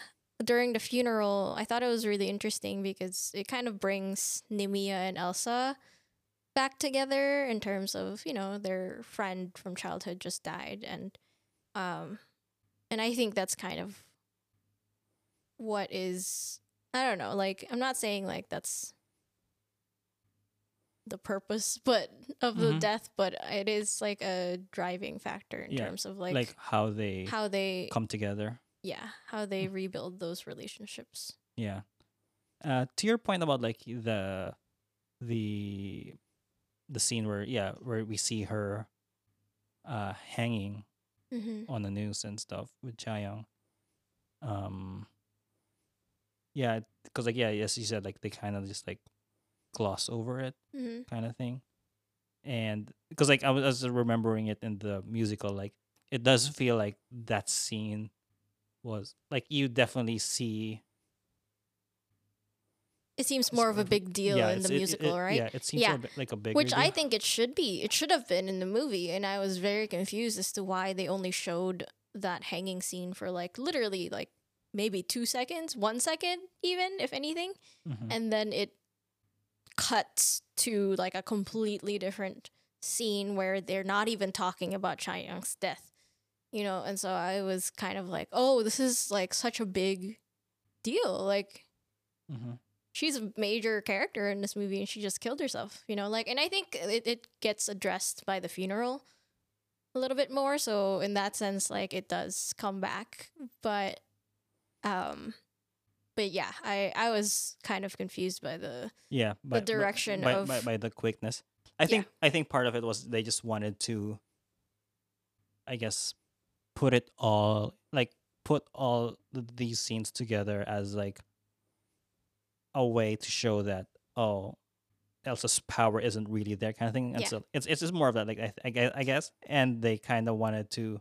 during the funeral, I thought it was really interesting because it kind of brings Nimia and Elsa back together in terms of, you know, their friend from childhood just died and um and I think that's kind of what is I don't know, like I'm not saying like that's the purpose but of the Mhm. death, but it is like a driving factor in Yeah, terms of like, like how they how they come together yeah how they rebuild those relationships yeah uh to your point about like the the the scene where yeah where we see her uh hanging mm-hmm. on the news and stuff with Chayong. Um, yeah, because like yeah, yes, you said, like they kind of just like gloss over it, Mm-hmm. kind of thing, and because like I was, I was remembering it in the musical, like it does feel like that scene was like you definitely see it seems more of a big deal yeah, in the it- musical it- right Yeah, it seems Yeah. a like a big which i think it should be it should have been in the movie and i was very confused as to why they only showed that hanging scene for like literally like maybe two seconds one second even if anything Mhm. and then it cuts to like a completely different scene where they're not even talking about Chayong's death. You know, and so I was kind of like, "Oh, this is like such a big deal." Like Mhm. she's a major character in this movie and she just killed herself, you know, like and I think it, it gets addressed by the funeral a little bit more. So in that sense, like it does come back. But um but yeah, I I was kind of confused by the yeah by, by- direction by, of- by, by the quickness. I think i think part of it was they just wanted to i guess put it all like put all these scenes together as like a way to show that oh elsa's power isn't really there kind of thing. And Yeah. so it's it's just more of that like i, I, guess, I guess. And they kind of wanted to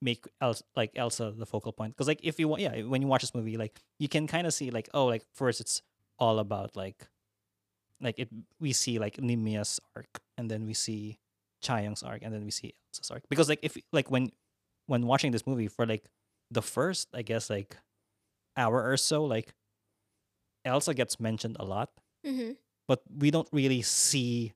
make Elsa like Elsa the focal point. Because like if you want yeah when you watch this movie like you can kind of see like oh like first it's all about like like it we see like Nimia's arc and then we see Chayong's arc and then we see Elsa's arc. Because like if like when when watching this movie for like the first I guess like hour or so like Elsa gets mentioned a lot. Mm-hmm. but we don't really see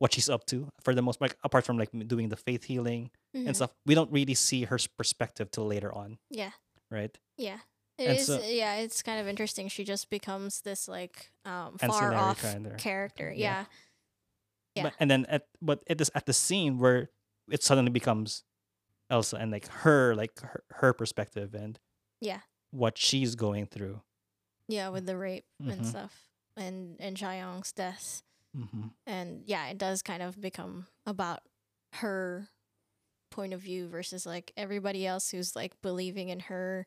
what she's up to for the most part apart from like doing the faith healing Mm-hmm. and stuff we don't really see her perspective till later on Yeah. right Yeah. It And is. so- yeah, it's kind of interesting. She just becomes this like um far off character. Yeah. Yeah. But, and then at but it is at the scene where it suddenly becomes Elsa and like her like her, her perspective and Yeah. what she's going through. Yeah, with the rape and Mhm. stuff, and and Chayong's death, Mm-hmm. and yeah, it does kind of become about her point of view versus like everybody else who's like believing in her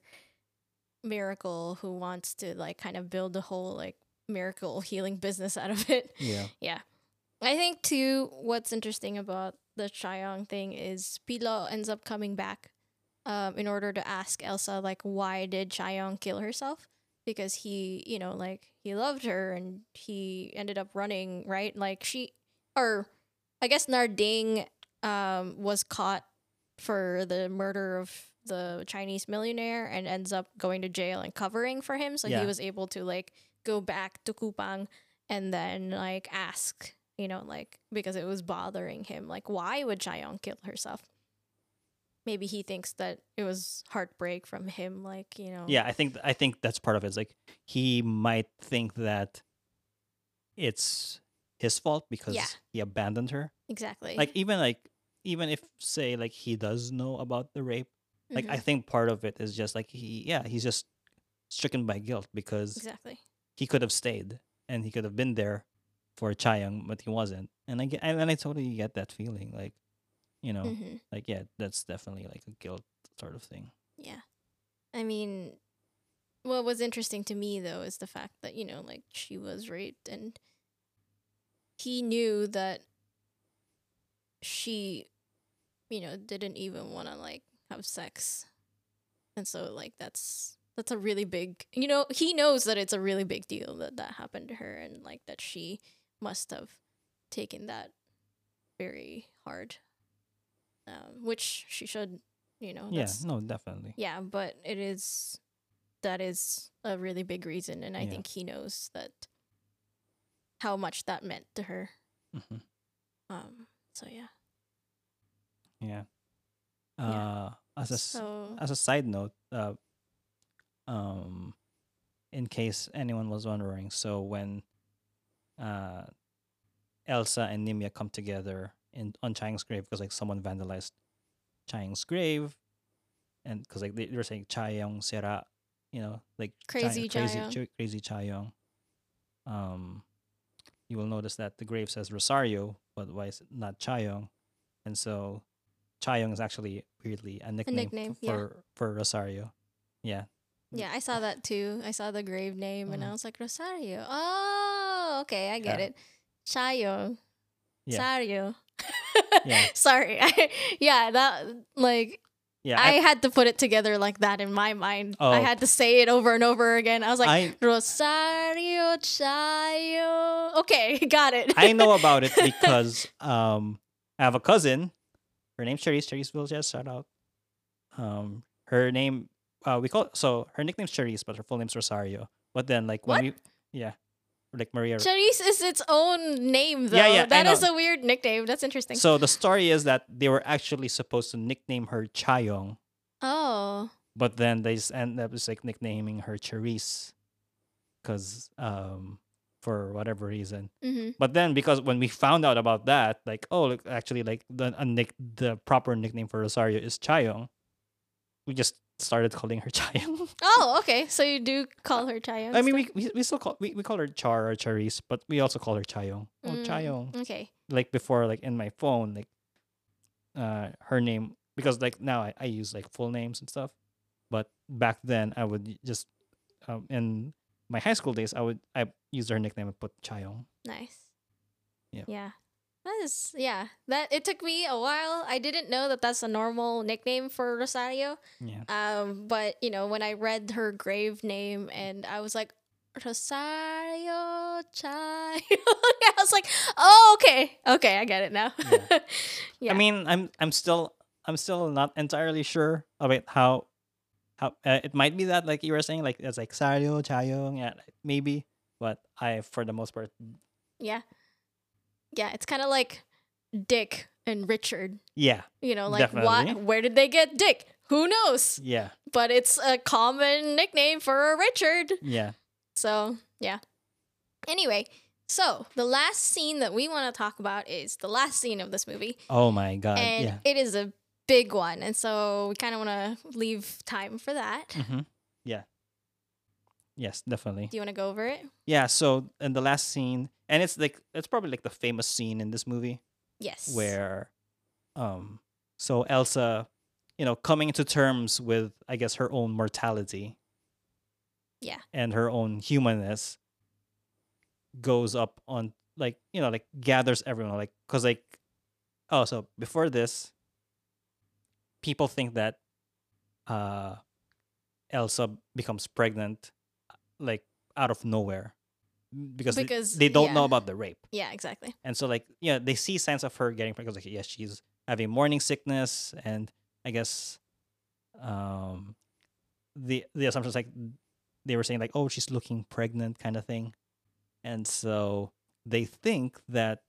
miracle, who wants to like kind of build the whole like miracle healing business out of it. Yeah. Yeah. I think too what's interesting about the Chayong thing is Pilo ends up coming back um in order to ask Elsa like why did Chayong kill herself? Because he, you know, like he loved her and he ended up running, right? Like she or I guess Narding um was caught for the murder of the Chinese millionaire and ends up going to jail and covering for him. So Yeah. he was able to like go back to Cupang and then like ask, you know, like because it was bothering him, like why would Chayong kill herself? Maybe he thinks that it was heartbreak from him, like you know. Yeah, I think I think that's part of it. It's like he might think that it's his fault because Yeah. he abandoned her. exactly. Like even like even if say like he does know about the rape, like I Mhm. think part of it is just like he yeah, he's just stricken by guilt because exactly. he could have stayed and he could have been there for Chayong, but he wasn't. And I get and I totally get that feeling. Like, you know, hmm like yeah, that's definitely like a guilt sort of thing. Yeah. I mean, what was interesting to me though is the fact that, you know, like she was raped and he knew that she, you know, didn't even want to like have sex. And so like that's that's a really big, you know, he knows that it's a really big deal that that happened to her and like that she must have taken that very hard. Um, which she should, you know, yeah, no, definitely. yeah, but it is that is a really big reason and I Yeah. think he knows that how much that meant to her. Mm-hmm. Um so yeah. Yeah. Yeah. Uh as a So as a side note, uh, um, in case anyone was wondering, so when uh, Elsa and Nimia come together in on Chayong's grave because like someone vandalized Chayong's grave, and because like they, they were saying Chayong Sera, you know, like Chai- Crazy crazy, crazy Chayong. Um, you will notice that the grave says Rosario, but why is it not Chayong? And so Chayong is actually weirdly a nickname, f- nickname, yeah. for for Rosario. Yeah, yeah, I saw that too. I saw the grave name and I Mhm. was like Rosario. Oh, okay, I get Yeah. it. Chayo. Yeah. Sario. Yeah. Sorry. yeah, that like yeah. I, had to put it together like that in my mind. I Oh. had to say it over and over again. I was like I Rosario Chayo. Okay, got it. I know about it because um I have a cousin. Her name's Cherise. Cherise Vilches, shout out. Um her name uh we call so her nickname's Cherise, but her full name's Rosario. But then like when we yeah. Like Maria Charisse is its own name though. Yeah, yeah, That is a weird nickname. That's interesting. So the story is that they were actually supposed to nickname her Chayong, oh. but then they just end up just like nicknaming her Charisse, because um for whatever reason. Mm-hmm. But then because when we found out about that, like oh look, actually like the a nick the proper nickname for Rosario is Chayong, we just started calling her Chayong. Oh, okay. So you do call her Chayong. I mean, we, we we still call we, we call her Char or Charisse, but we also call her Chayong. Oh, Mm. Chayong. Okay. Like before, like in my phone, like uh her name because like now I, I use like full names and stuff, but back then I would just um in my high school days I would I use her nickname and put Chayong. Nice. Yeah. Yeah. That is yeah. That it took me a while. I didn't know that that's a normal nickname for Rosario. Yeah. Um, but you know, when I read her grave name and I was like, Rosario Chai. I was like, oh, okay, okay, I get it now. Yeah. Yeah. I mean, I'm I'm still I'm still not entirely sure about how how uh, it might be that like you were saying like it's like Sario, Chayong, yeah, maybe, but I for the most part, yeah, yeah. It's kind of like Dick and Richard. yeah, You know, like why? Where did they get Dick? Who knows? yeah, But it's a common nickname for a Richard. yeah. So, yeah. Anyway, so the last scene that we want to talk about is the last scene of this movie. Oh my god, and yeah. it is a big one. And so we kind of want to leave time for that. Mm-hmm. Yes, definitely. Do you want to go over it? Yeah. So in the last scene, and it's like it's probably like the famous scene in this movie Yes. where, um, so Elsa, you know, coming to terms with I guess her own mortality. Yeah. And her own humanness goes up on like you know like gathers everyone like because like oh so before this people think that uh elsa becomes pregnant like out of nowhere because, they- Because, they, don't know about the rape. Yeah, exactly. and so like yeah they see signs of her getting pregnant like yes she's having morning sickness and i guess um the the assumption is like they were saying like oh she's looking pregnant kind of thing. And so they think that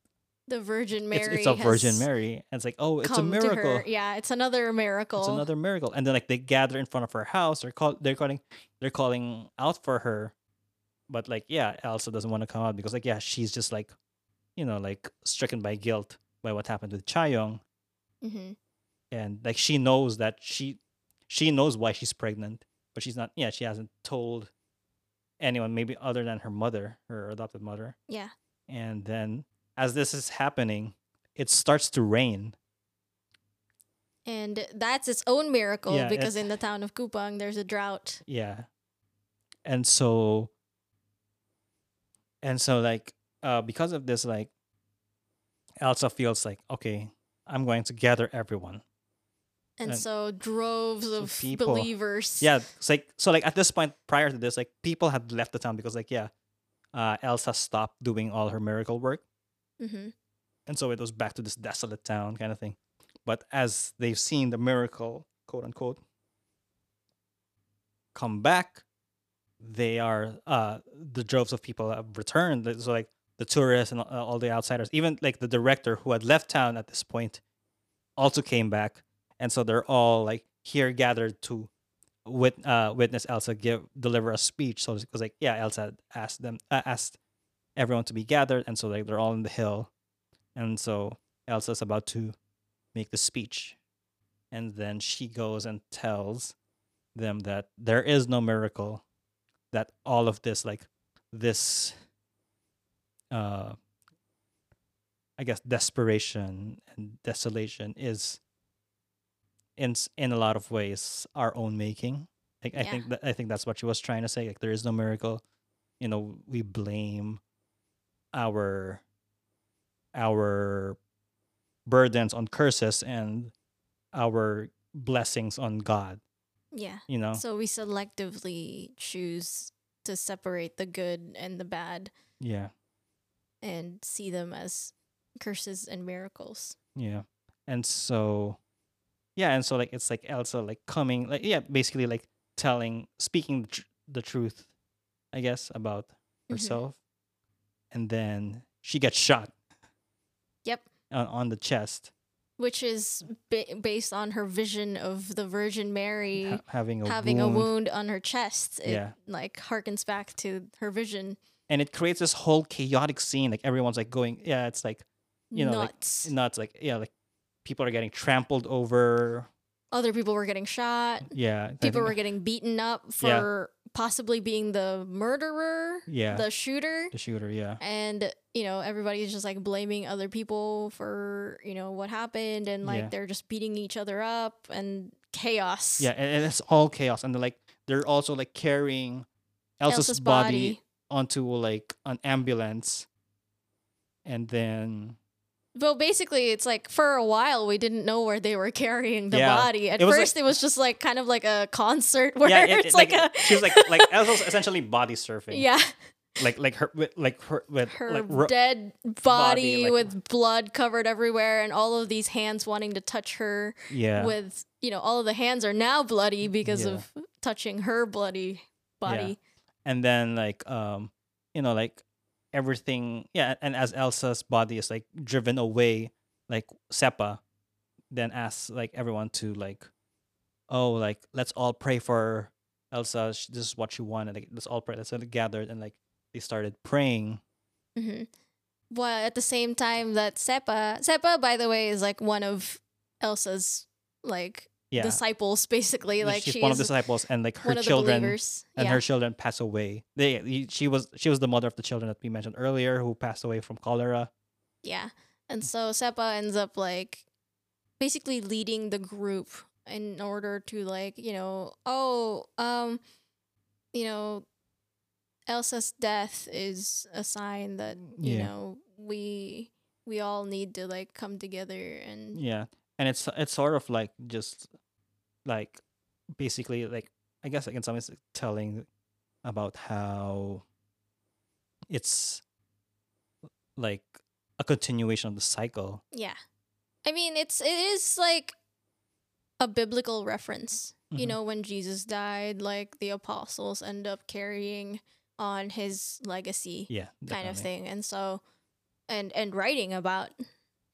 The Virgin Mary. it's a virgin mary and it's like oh it's a miracle. Yeah, it's another miracle. it's another miracle and then like they gather in front of her house they're call they're calling they're calling out for her but like yeah elsa doesn't want to come out because like yeah she's just like you know like stricken by guilt by what happened with Chayong hmm and like she knows that she she knows why she's pregnant but she's not yeah she hasn't told anyone maybe other than her mother her adopted mother Yeah. and then as this is happening it starts to rain. And that's its own miracle Yeah, because in the town of Cupang, there's a drought. yeah. And so and so like uh because of this like elsa feels like okay i'm going to gather everyone. And, And so droves of people- believers. yeah it's like so like at this point prior to this like people had left the town because like yeah uh elsa stopped doing all her miracle work hmm and so it was back to this desolate town kind of thing. But as they've seen the miracle quote unquote come back they are uh the droves of people have returned. So like the tourists and all the outsiders even like the director who had left town at this point also came back. And so they're all like here gathered to wit- uh, witness elsa give deliver a speech. So it was like yeah elsa asked them uh, asked everyone to be gathered and so like they're all in the hill and so Elsa's about to make the speech. And then she goes and tells them that there is no miracle, that all of this, like this, uh, I guess, desperation and desolation is, in in a lot of ways, our own making. Like I think that I think that's what she was trying to say. Like there is no miracle. You know, we blame our our burdens on curses and our blessings on God. Yeah. You know? So we selectively choose to separate the good and the bad yeah. and see them as curses and miracles. Yeah. And so yeah, and so like it's like Elsa like coming like yeah, basically like telling speaking the, tr- the truth I guess about Mhm. herself. And then she gets shot Yep. on, on the chest which is ba- based on her vision of the Virgin Mary ha- having a having wound. a wound on her chest. It Yeah. like harkens back to her vision. and it creates this whole chaotic scene. Like everyone's like going, yeah, it's like you know, Nuts. like nuts. Like yeah, like people are getting trampled over. Other people were getting shot. Yeah, People were getting beaten up for possibly being the murderer, yeah the shooter. the shooter. Yeah, and you know everybody's just like blaming other people for you know what happened and like Yeah. they're just beating each other up and chaos yeah, and, and it's all chaos. And they're like they're also like carrying Elsa's, Elsa's body, body. onto like an ambulance, and then well basically it's like for a while we didn't know where they were carrying the Yeah. body at was, like- first it was just like kind of like a concert where yeah, it- it's like, like, a she was like like essentially body surfing. yeah like like her with like her with her like ro- dead body, like- with blood covered everywhere and all of these hands wanting to touch her yeah with you know all of the hands are now bloody because Yeah. of touching her bloody body and then like um you know like everything yeah and as elsa's body is like driven away like seppa then asks like everyone to like oh like let's all pray for elsa. Sh- this is what she wanted. Like let's all pray. Let's all gather. And like they started praying. Hmm Well, at the same time that Seppa, Seppa, by the way, is like one of Elsa's like yeah disciples, basically. Like she's she's one of the disciples and like her one of the children and yeah. her children pass away they she was she was the mother of the children that we mentioned earlier who passed away from cholera yeah. And so Seppa ends up like basically leading the group in order to like, you know, oh, um, you know, Elsa's death is a sign that, you Yeah. know, we we all need to like come together and Yeah, and it's it's sort of like just like basically like I guess like in some ways telling about how it's like a continuation of the cycle. Yeah. I mean, it's it is like a biblical reference. You Mhm. know, when Jesus died, like the apostles end up carrying on his legacy Yeah, kind of thing. And so and and writing about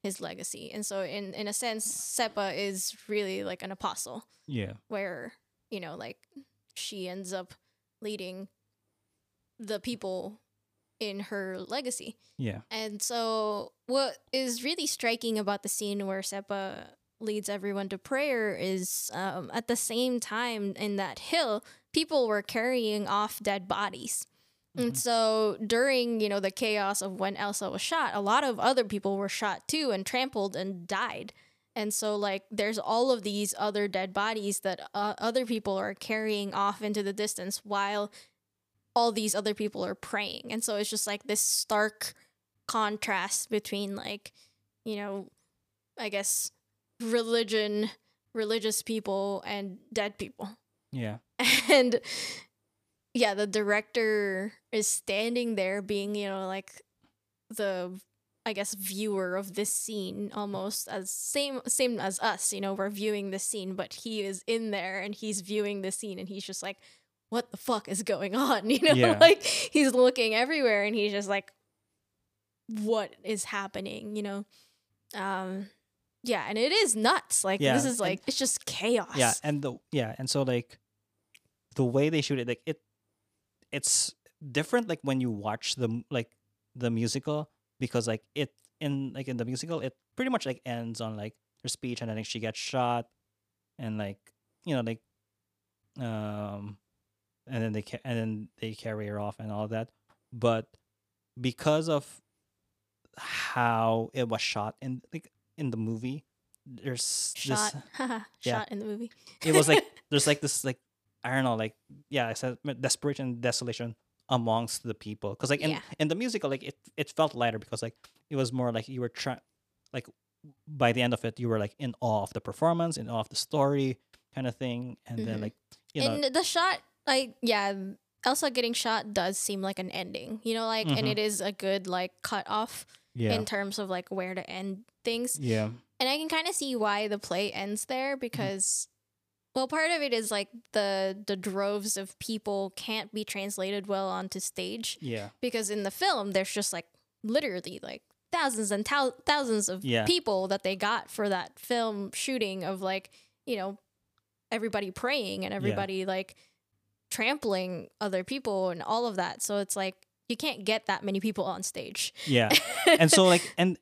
his legacy. And so in in a sense, Seppa is really like an apostle Yeah, where, you know, like she ends up leading the people in her legacy. yeah, And so, what is really striking about the scene where Seppa leads everyone to prayer is um, at the same time in that hill, people were carrying off dead bodies. And Mhm. so, during you know the chaos of when Elsa was shot, a lot of other people were shot too and trampled and died. And so, like, there's all of these other dead bodies that uh, other people are carrying off into the distance while all these other people are praying. And so it's just like this stark contrast between like, you know, I guess religion, religious people and dead people. yeah, And yeah, the director is standing there being, you know, like the I guess viewer of this scene almost as same same as us, you know, we're viewing this scene, but he is in there and he's viewing the scene and he's just like what the fuck is going on? You know, Yeah. like he's looking everywhere and he's just like what is happening, you know? Um yeah, and it is nuts. Like Yeah, this is and- like it's just chaos. yeah, and the yeah, and so like the way they shoot it, like it, it's different. Like when you watch the like the musical because like it in like in the musical it pretty much like ends on like her speech and I think she gets shot and like you know like um and then they ca- and then they carry her off and all that but because of how it was shot in like in the movie there's shot this yeah. shot in the movie. it was like there's like this like I don't know like yeah I said desperation and desolation amongst the people because like in Yeah. in the musical like it it felt lighter because like it was more like you were trying like by the end of it you were like in awe of the performance in awe of the story kind of thing and then Mhm. like you know and the shot like yeah elsa getting shot does seem like an ending you know like and Mhm. it is a good like cut off yeah in terms of like where to end things yeah and i can kind of see why the play ends there because well part of it is like the the droves of people can't be translated well onto stage. Yeah. Because in the film there's just like literally like thousands and thou- thousands of Yeah. people that they got for that film shooting of like you know everybody praying and everybody like trampling other people and all of that. So it's like you can't get that many people on stage. Yeah. and so like and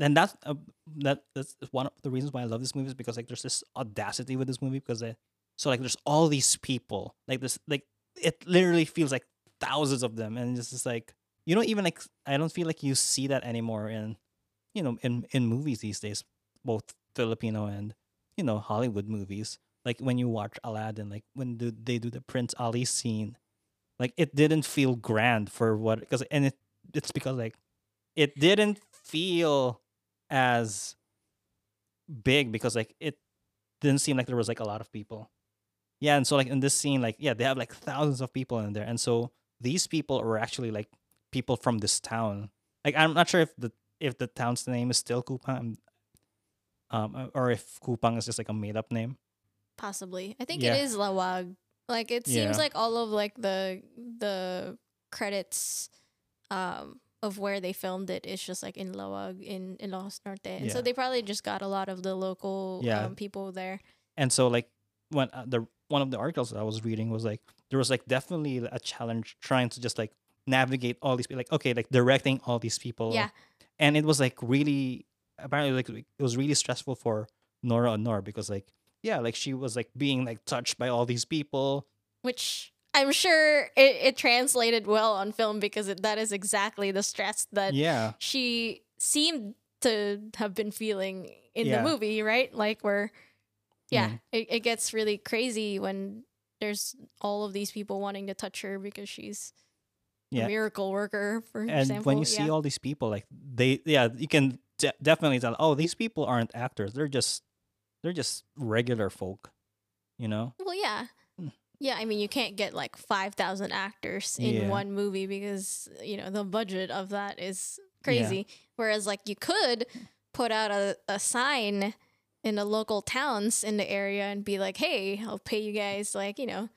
and that's uh, that that's one of the reasons why I love this movie is because like there's this audacity with this movie because they, so like there's all these people like this like it literally feels like thousands of them and it's just like you know even like I don't feel like you see that anymore in you know in in movies these days both Filipino and you know Hollywood movies. Like when you watch Aladdin like when do they do the Prince Ali scene like it didn't feel grand for what because and it it's because like it didn't feel as big because like it didn't seem like there was like a lot of people. Yeah and so like in this scene like yeah they have like thousands of people in there. And so these people are actually like people from this town. Like i'm not sure if the if the town's name is still Cupang um or if Cupang is just like a made-up name. Possibly. I think Yeah. it is Laoag. Like it seems Yeah. like all of like the the credits um of where they filmed it is just like in Laoag in in Ilocos Norte. And so they probably just got a lot of the local Yeah. um, people there. And so like when uh, the one of the articles that I was reading was like there was like definitely a challenge trying to just like navigate all these people like okay like directing all these people. Yeah. and it was like really apparently like it was really stressful for Nora Aunor because like yeah like she was like being like touched by all these people. Which I'm sure it, it translated well on film because it, that is exactly the stress that yeah she seemed to have been feeling in Yeah. the movie, right? Like where yeah, Mhm. it, it gets really crazy when there's all of these people wanting to touch her because she's Yeah. a miracle worker, for and example. when you see all these people like they yeah you can de- definitely tell oh these people aren't actors they're just they're just regular folk you know well, yeah. Yeah, I mean, you can't get like 5,000 actors in Yeah. one movie because, you know, the budget of that is crazy. Whereas, like, you could put out a, a sign in the local towns in the area and be like, hey, I'll pay you guys, like, you know,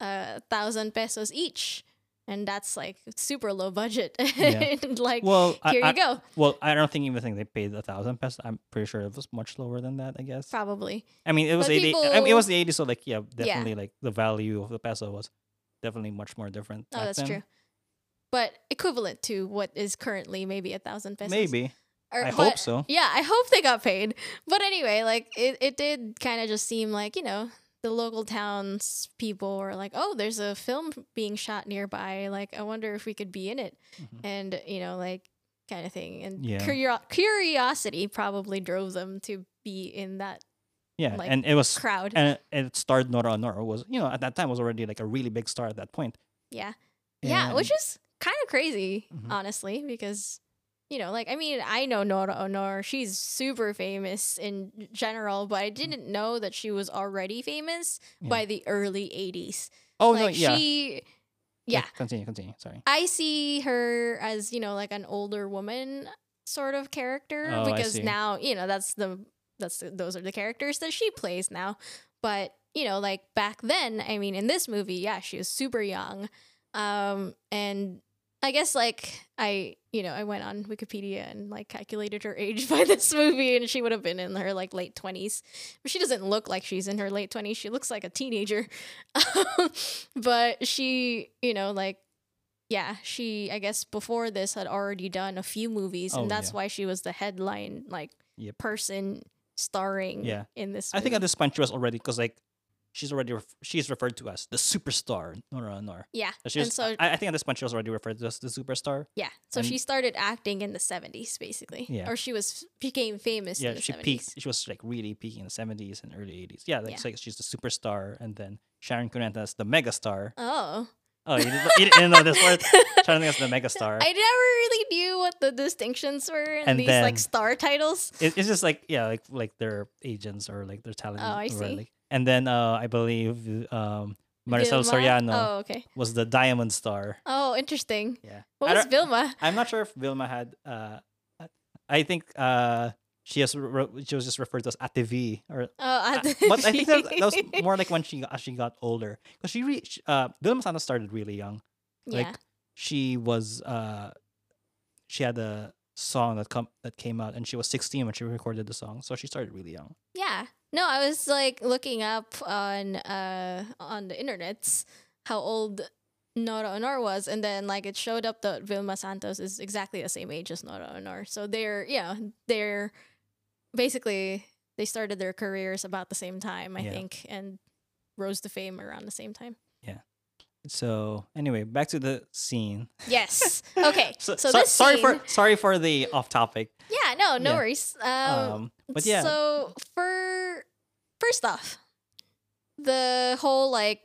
a thousand pesos each. And that's like super low budget. Yeah. like, well here I, you go. Well, I don't think even think they paid a thousand pesos. I'm pretty sure it was much lower than that. I guess. Probably. I mean, it was But eighty. I mean, it was the eighties, so like, yeah, definitely, like the value of the peso was definitely much more different. Oh, that's then. true. But equivalent to what is currently maybe a thousand pesos. Maybe. Or- I but- hope so. Yeah, I hope they got paid. But anyway, like it, it did kind of just seem like, you know, the local towns people were like, oh, there's a film being shot nearby. Like, I wonder if we could be in it. Mhm. And, you know, like kind of thing. And Yeah. curio- curiosity probably drove them to be in that Yeah, like, and it was, crowd. and it, it starred Nora Aunor was, you know, at that time was already like a really big star at that point. yeah. Yeah, which is kind of crazy, Mhm. honestly, because you know, like I mean, I know Nora Aunor. She's super famous in general, but I didn't know that she was already famous Yeah. by the early '80s. oh like no, yeah, she, yeah, Continue, continue. Sorry. I see her as you know, like an older woman sort of character Oh, because now you know that's the that's the, those are the characters that she plays now. But you know, like back then, I mean, in this movie, yeah, she was super young, um, and I guess like I you know I went on Wikipedia and like calculated her age by this movie, and she would have been in her like late twenties. But she doesn't look like she's in her late twenties. She looks like a teenager. but she, you know, like yeah, she I guess before this had already done a few movies, Oh, and that's yeah. why she was the headline like Yep. person starring Yeah. in this. I think at movie. this point she was already because like she's already ref- she's referred to as the superstar Nora yeah, and so I, I think at this point she was already referred to as the superstar. yeah, so and- she started acting in the seventies basically, Yeah. or she was became famous. yeah, in the she 70s. peaked. She was like really peaking in the seventies and early eighties. Yeah, like, Yeah. it's like she's the superstar, and then Sharon Cuneta as the megastar. Oh, Oh, you didn't, you didn't know this word? Sharon as the megastar. I never really knew what the distinctions were in And these then- like star titles. It, it's just like yeah, like like their agents or like their talent. Oh, I see. like- and then uh, I believe um, Maricel Vilma? Soriano Oh, okay. was the diamond star. Oh, interesting. Yeah, What I was don't- Vilma? I'm not sure if Vilma had. Uh, I think uh, she has re- she was just referred to as Ate V or Oh, Uh, but I think that, that was more like when she as she got older because she re- sh- uh Vilma Santos started really young. yeah. Like she was uh she had a song that come that came out, and she was 16 when she recorded the song, so she started really young. Yeah. No, I was like looking up on uh on the internets how old Nora Aunor was, and then like it showed up that Vilma Santos is exactly the same age as Nora Aunor. So they're yeah, they're basically they started their careers about the same time, I Yeah. think, and rose to fame around the same time. So anyway, back to the scene. Yes. Okay. So, so so- this sorry scene, for sorry for the off topic. yeah, no, no Yeah. worries. Um, Um, but yeah, So for first off, the whole like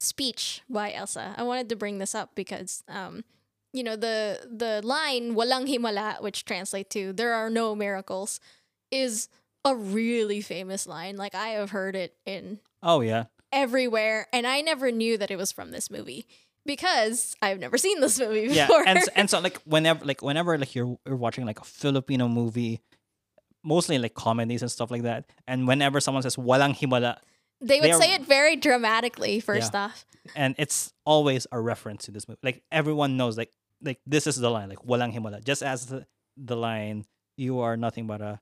speech by Elsa. I wanted to bring this up because um you know the the line walang himala which translate to there are no miracles is a really famous line. Like I have heard it in oh yeah, everywhere and I never knew that it was from this movie because I've never seen this movie yeah, before. and s- and so like whenever like whenever like you're you're watching like a Filipino movie, mostly like comedies and stuff like that, and whenever someone says "walang himala," they would they are- say it very dramatically first off. and it's always a reference to this movie. Like everyone knows, like like this is the line, like "walang himala," just as the, the line "you are nothing but a."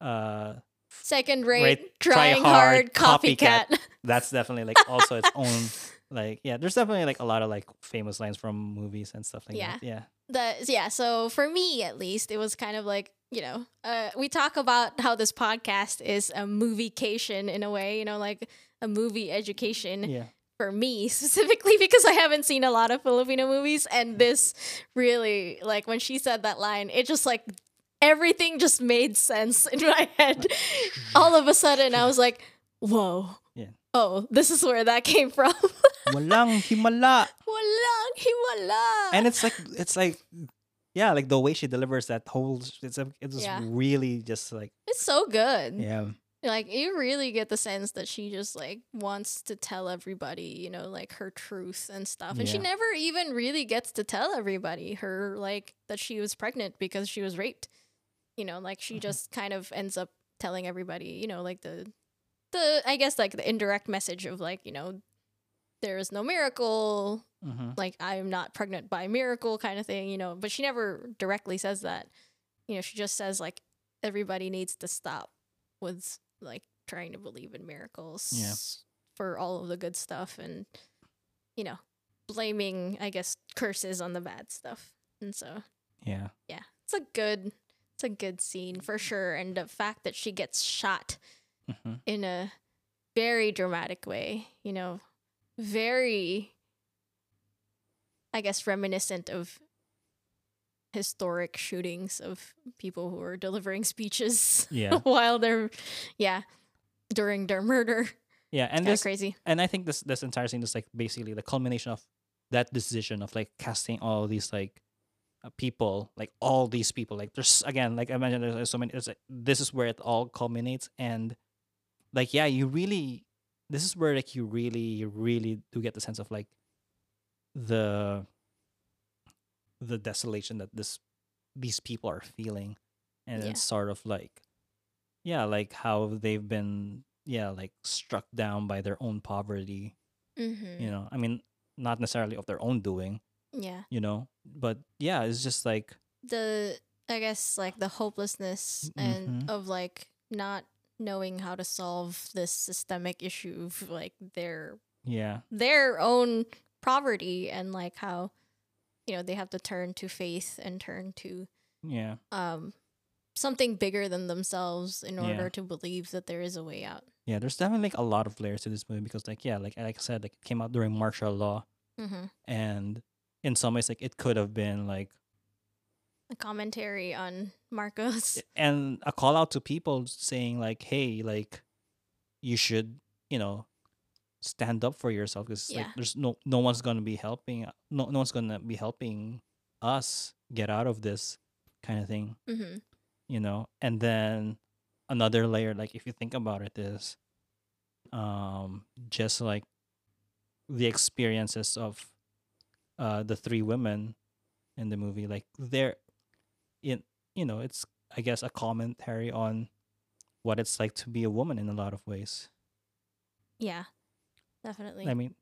Uh, Second rate, Rate, try trying hard, hard, copycat. that's definitely like also its own like yeah. There's definitely like a lot of like famous lines from movies and stuff like Yeah. that. Yeah, the yeah so for me at least it was kind of like you know uh, we talk about how this podcast is a moviecation in a way you know like a movie education yeah. for me specifically because i haven't seen a lot of filipino movies and this really like when she said that line it just like everything just made sense in my head. All of a sudden i was like whoa. Yeah. oh this is where that came from. Walang himala. walang himala. And it's like it's like yeah like the way she delivers that whole it's a, Yeah. really just like it's so good. yeah. Like you really get the sense that she just like wants to tell everybody you know like her truth and stuff. And she never even really gets to tell everybody her like that she was pregnant because she was raped you know like she Mhm. just kind of ends up telling everybody you know like the the i guess like the indirect message of like you know there is no miracle hmm like i'm not pregnant by miracle kind of thing you know but she never directly says that you know she just says like everybody needs to stop with like trying to believe in miracles Yeah. for all of the good stuff and you know blaming i guess curses on the bad stuff and so yeah yeah it's a good it's a good scene for sure and the fact that she gets shot hmm in a very dramatic way, you know, very, I guess, reminiscent of historic shootings of people who are delivering speeches yeah while they're, yeah, during their murder. yeah and this crazy. and i think this this entire scene is like basically the culmination of that decision of like casting all these like people like all these people like there's again like i mentioned there's, there's so many it's like this is where it all culminates and like yeah you really this is where like you really you really do get the sense of like the the desolation that this these people are feeling and Yeah. it's sort of like yeah like how they've been yeah like struck down by their own poverty Mm-hmm. you know i mean not necessarily of their own doing Yeah. you know but yeah it's just like The, I guess, like the hopelessness and Mhm. of like not knowing how to solve this systemic issue of like their yeah their own poverty and like how you know they have to turn to faith and turn to yeah um something bigger than themselves in Yeah. order to believe that there is a way out. yeah there's definitely like a lot of layers to this movie because like yeah like like i said like it came out during martial law Mm-hmm. and in some ways like it could have been like A commentary on Marcos. and a call out to people saying like hey like you should you know stand up for yourself because like there's no no one's gonna be helping no, no one's gonna be helping us get out of this kind of thing Mm-hmm. you know and then another layer like if you think about it is um just like the experiences of uh the three women in the movie like they're in you know it's i guess a commentary on what it's like to be a woman in a lot of ways Yeah, definitely. i mean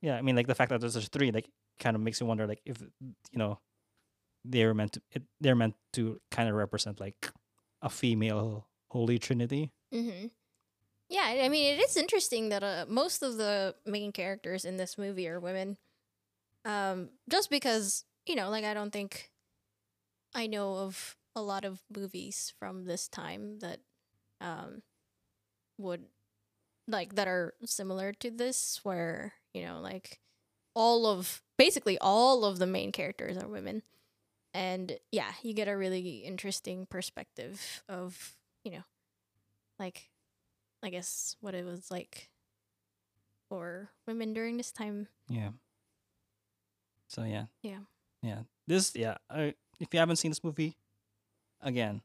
yeah i mean like the fact that there's just three like kind of makes you wonder like if you know they're meant to it, they're meant to kind of represent like a female holy trinity. Mm-hmm. Yeah, I mean, it is interesting that uh, most of the main characters in this movie are women. Um, just because you know, like I don't think I know of a lot of movies from this time that um would like that are similar to this, where you know, like all of basically all of the main characters are women, and yeah, you get a really interesting perspective of you know, like I guess what it was like for women during this time. Yeah. So yeah. Yeah. Yeah. This yeah. I, if you haven't seen this movie, again,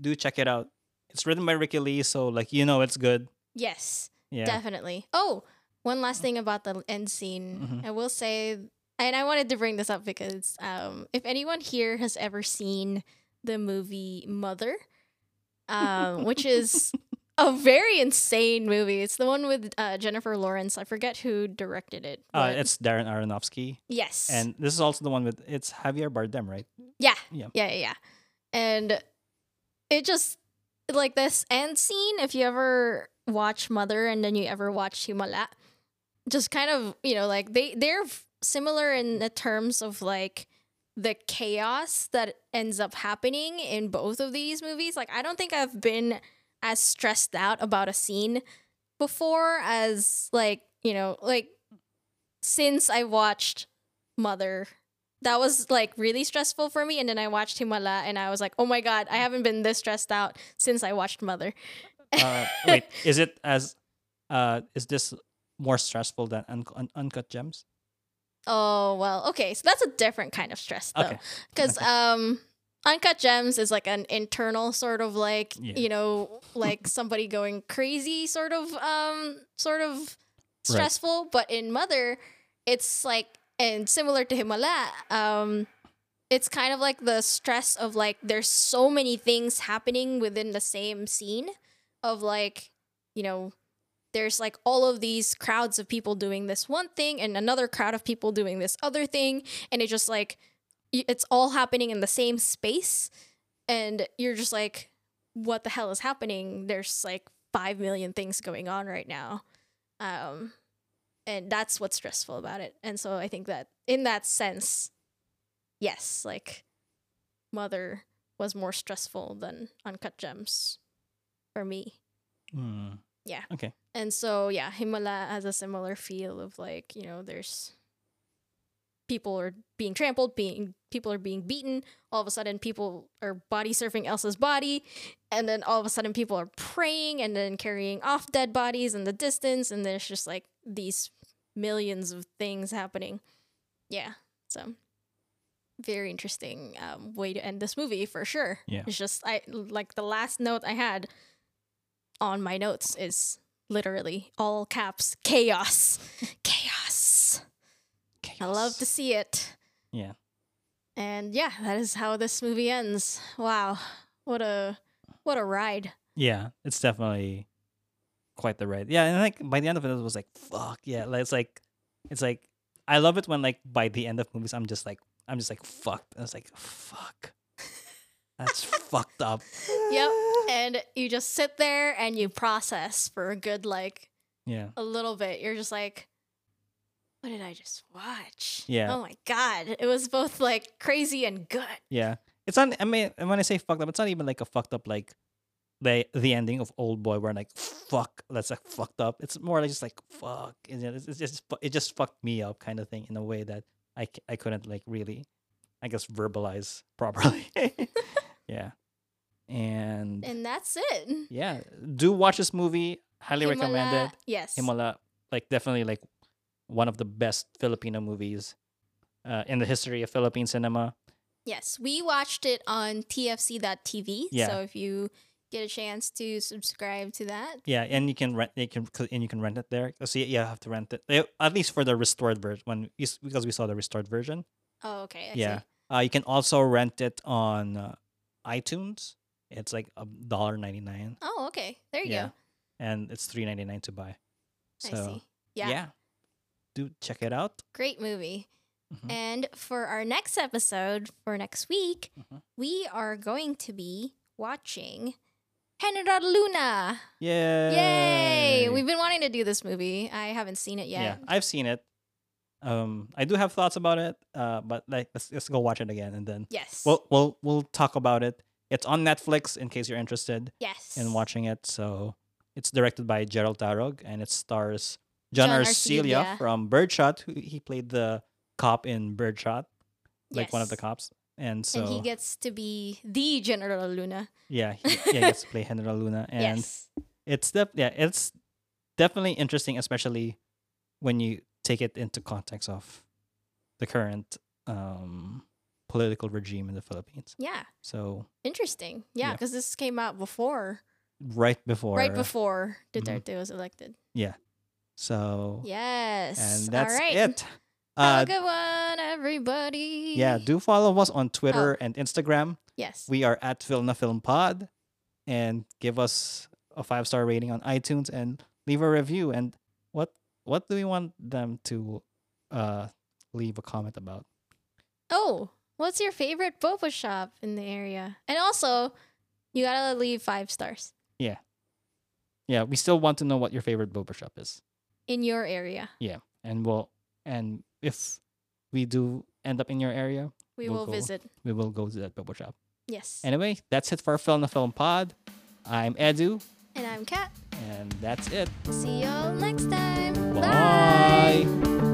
do check it out. It's written by Ricky Lee, so like you know it's good. Yes, Yeah. definitely. Oh, one last thing about the end scene. Mhm. I will say, and I wanted to bring this up because um, if anyone here has ever seen the movie Mother, um, which is a very insane movie. It's the one with uh, Jennifer Lawrence. I forget who directed it. Uh, it's Darren Aronofsky, yes, and this is also the one with it's Javier Bardem, right? Yeah. Yeah. Yeah, yeah, yeah. And it just like this end scene, if you ever watch Mother and then you ever watch Himala, just kind of, you know, like they they're similar in the terms of like the chaos that ends up happening in both of these movies. Like I don't think I've been as stressed out about a scene before as like, you know, like since I watched Mother that was like really stressful for me. And then I watched Himala and I was like, oh my God, I haven't been this stressed out since I watched Mother. Uh, wait, is it as uh is this more stressful than un- un- Uncut Gems? Oh, well, okay. So that's a different kind of stress though. Okay. Because Okay. um, Uncut Gems is like an internal sort of like, Yeah. you know, like somebody going crazy sort of, um, sort of stressful. But in Mother, it's like, and similar to Himala, um, it's kind of like the stress of like there's so many things happening within the same scene of like you know there's like all of these crowds of people doing this one thing and another crowd of people doing this other thing and it just like it's all happening in the same space and you're just like what the hell is happening there's like 5 million things going on right now um and that's what's stressful about it and so i think that in that sense yes like mother was more stressful than uncut gems for me Hmm. Yeah. Okay. and so yeah himala has a similar feel of like you know there's people are being trampled being people are being beaten all of a sudden people are body surfing elsa's body and then all of a sudden people are praying and then carrying off dead bodies in the distance and there's just like these millions of things happening. Yeah so very interesting um, way to end this movie for sure. Yeah. it's just i like the last note i had on my notes is literally all caps chaos. chaos i love to see it Yeah. and yeah that is how this movie ends wow what a what a ride Yeah, it's definitely quite the ride. Yeah, and like by the end of it, it was like, fuck yeah. Like, it's like, it's like, I love it when like by the end of movies, I'm just like, I'm just like fucked. I was like, fuck, that's fucked up. Yep. and you just sit there and you process for a good like Yeah. a little bit you're just like what did i just watch Yeah. oh my god it was both like crazy and good Yeah. It's not. I mean, and when I say fucked up, it's not even like a fucked up like the the ending of Old Boy, where like fuck, that's like fucked up. It's more like just like fuck. It's just, it's just it just fucked me up, kind of thing, in a way that I I couldn't like really, I guess, verbalize properly. yeah, and and that's it yeah, do watch this movie. Highly recommended. Himala- yes Himala, like definitely like one of the best Filipino movies uh, in the history of Philippine cinema. Yes, we watched it on tfc.tv. Yeah. So if you get a chance to subscribe to that, Yeah, and you can rent. You can and you can rent it there. So yeah, you have to rent it eh, at least for the restored version. When because we saw the restored version. oh, okay. I yeah, see. uh, you can also rent it on uh, iTunes. It's like a dollar ninety nine. Oh, okay. There you Yeah, go. and it's three ninety nine to buy. So I see. Yeah. yeah, do check it out. Great movie. Mhm. And for our next episode for next week, Mhm. we are going to be watching General Luna. Yay! Yay! We've been wanting to do this movie. I haven't seen it yet. yeah. I've seen it. Um, I do have thoughts about it. Uh, but like let's let's go watch it again and then Yes. we'll we'll we'll talk about it. It's on Netflix in case you're interested yes. in watching it. So it's directed by Jerrold Tarog and it stars John, John Arcilla Arcilla. from Birdshot. Who he played the cop in Birdshot, like one of the cops. And so and he gets to be the General Luna. yeah, he, yeah, he gets to play General Luna, and yes. it's def- yeah, it's definitely interesting, especially when you take it into context of the current um, political regime in the Philippines. Yeah. So Interesting. Yeah, Yeah. because this came out before, right before, right before. Duterte was elected. So Yes. and that's right. it. Have Uh, a good one, everybody. yeah, do follow us on Twitter Oh. and Instagram. Yes. We are at Vilna Film Pod, and give us a five star rating on iTunes and leave a review. And what what do we want them to uh leave a comment about? oh, what's your favorite boba shop in the area? And also, you gotta leave five stars Yeah, Yeah, we still want to know what your favorite boba shop is. In your area. Yeah, and we'll and if we do end up in your area, We We'll will go. visit. we will go to that boba shop. Yes. Anyway, that's it for Film the Film Pod. I'm Edu, And I'm Kat. and that's it. See y'all next time. Bye.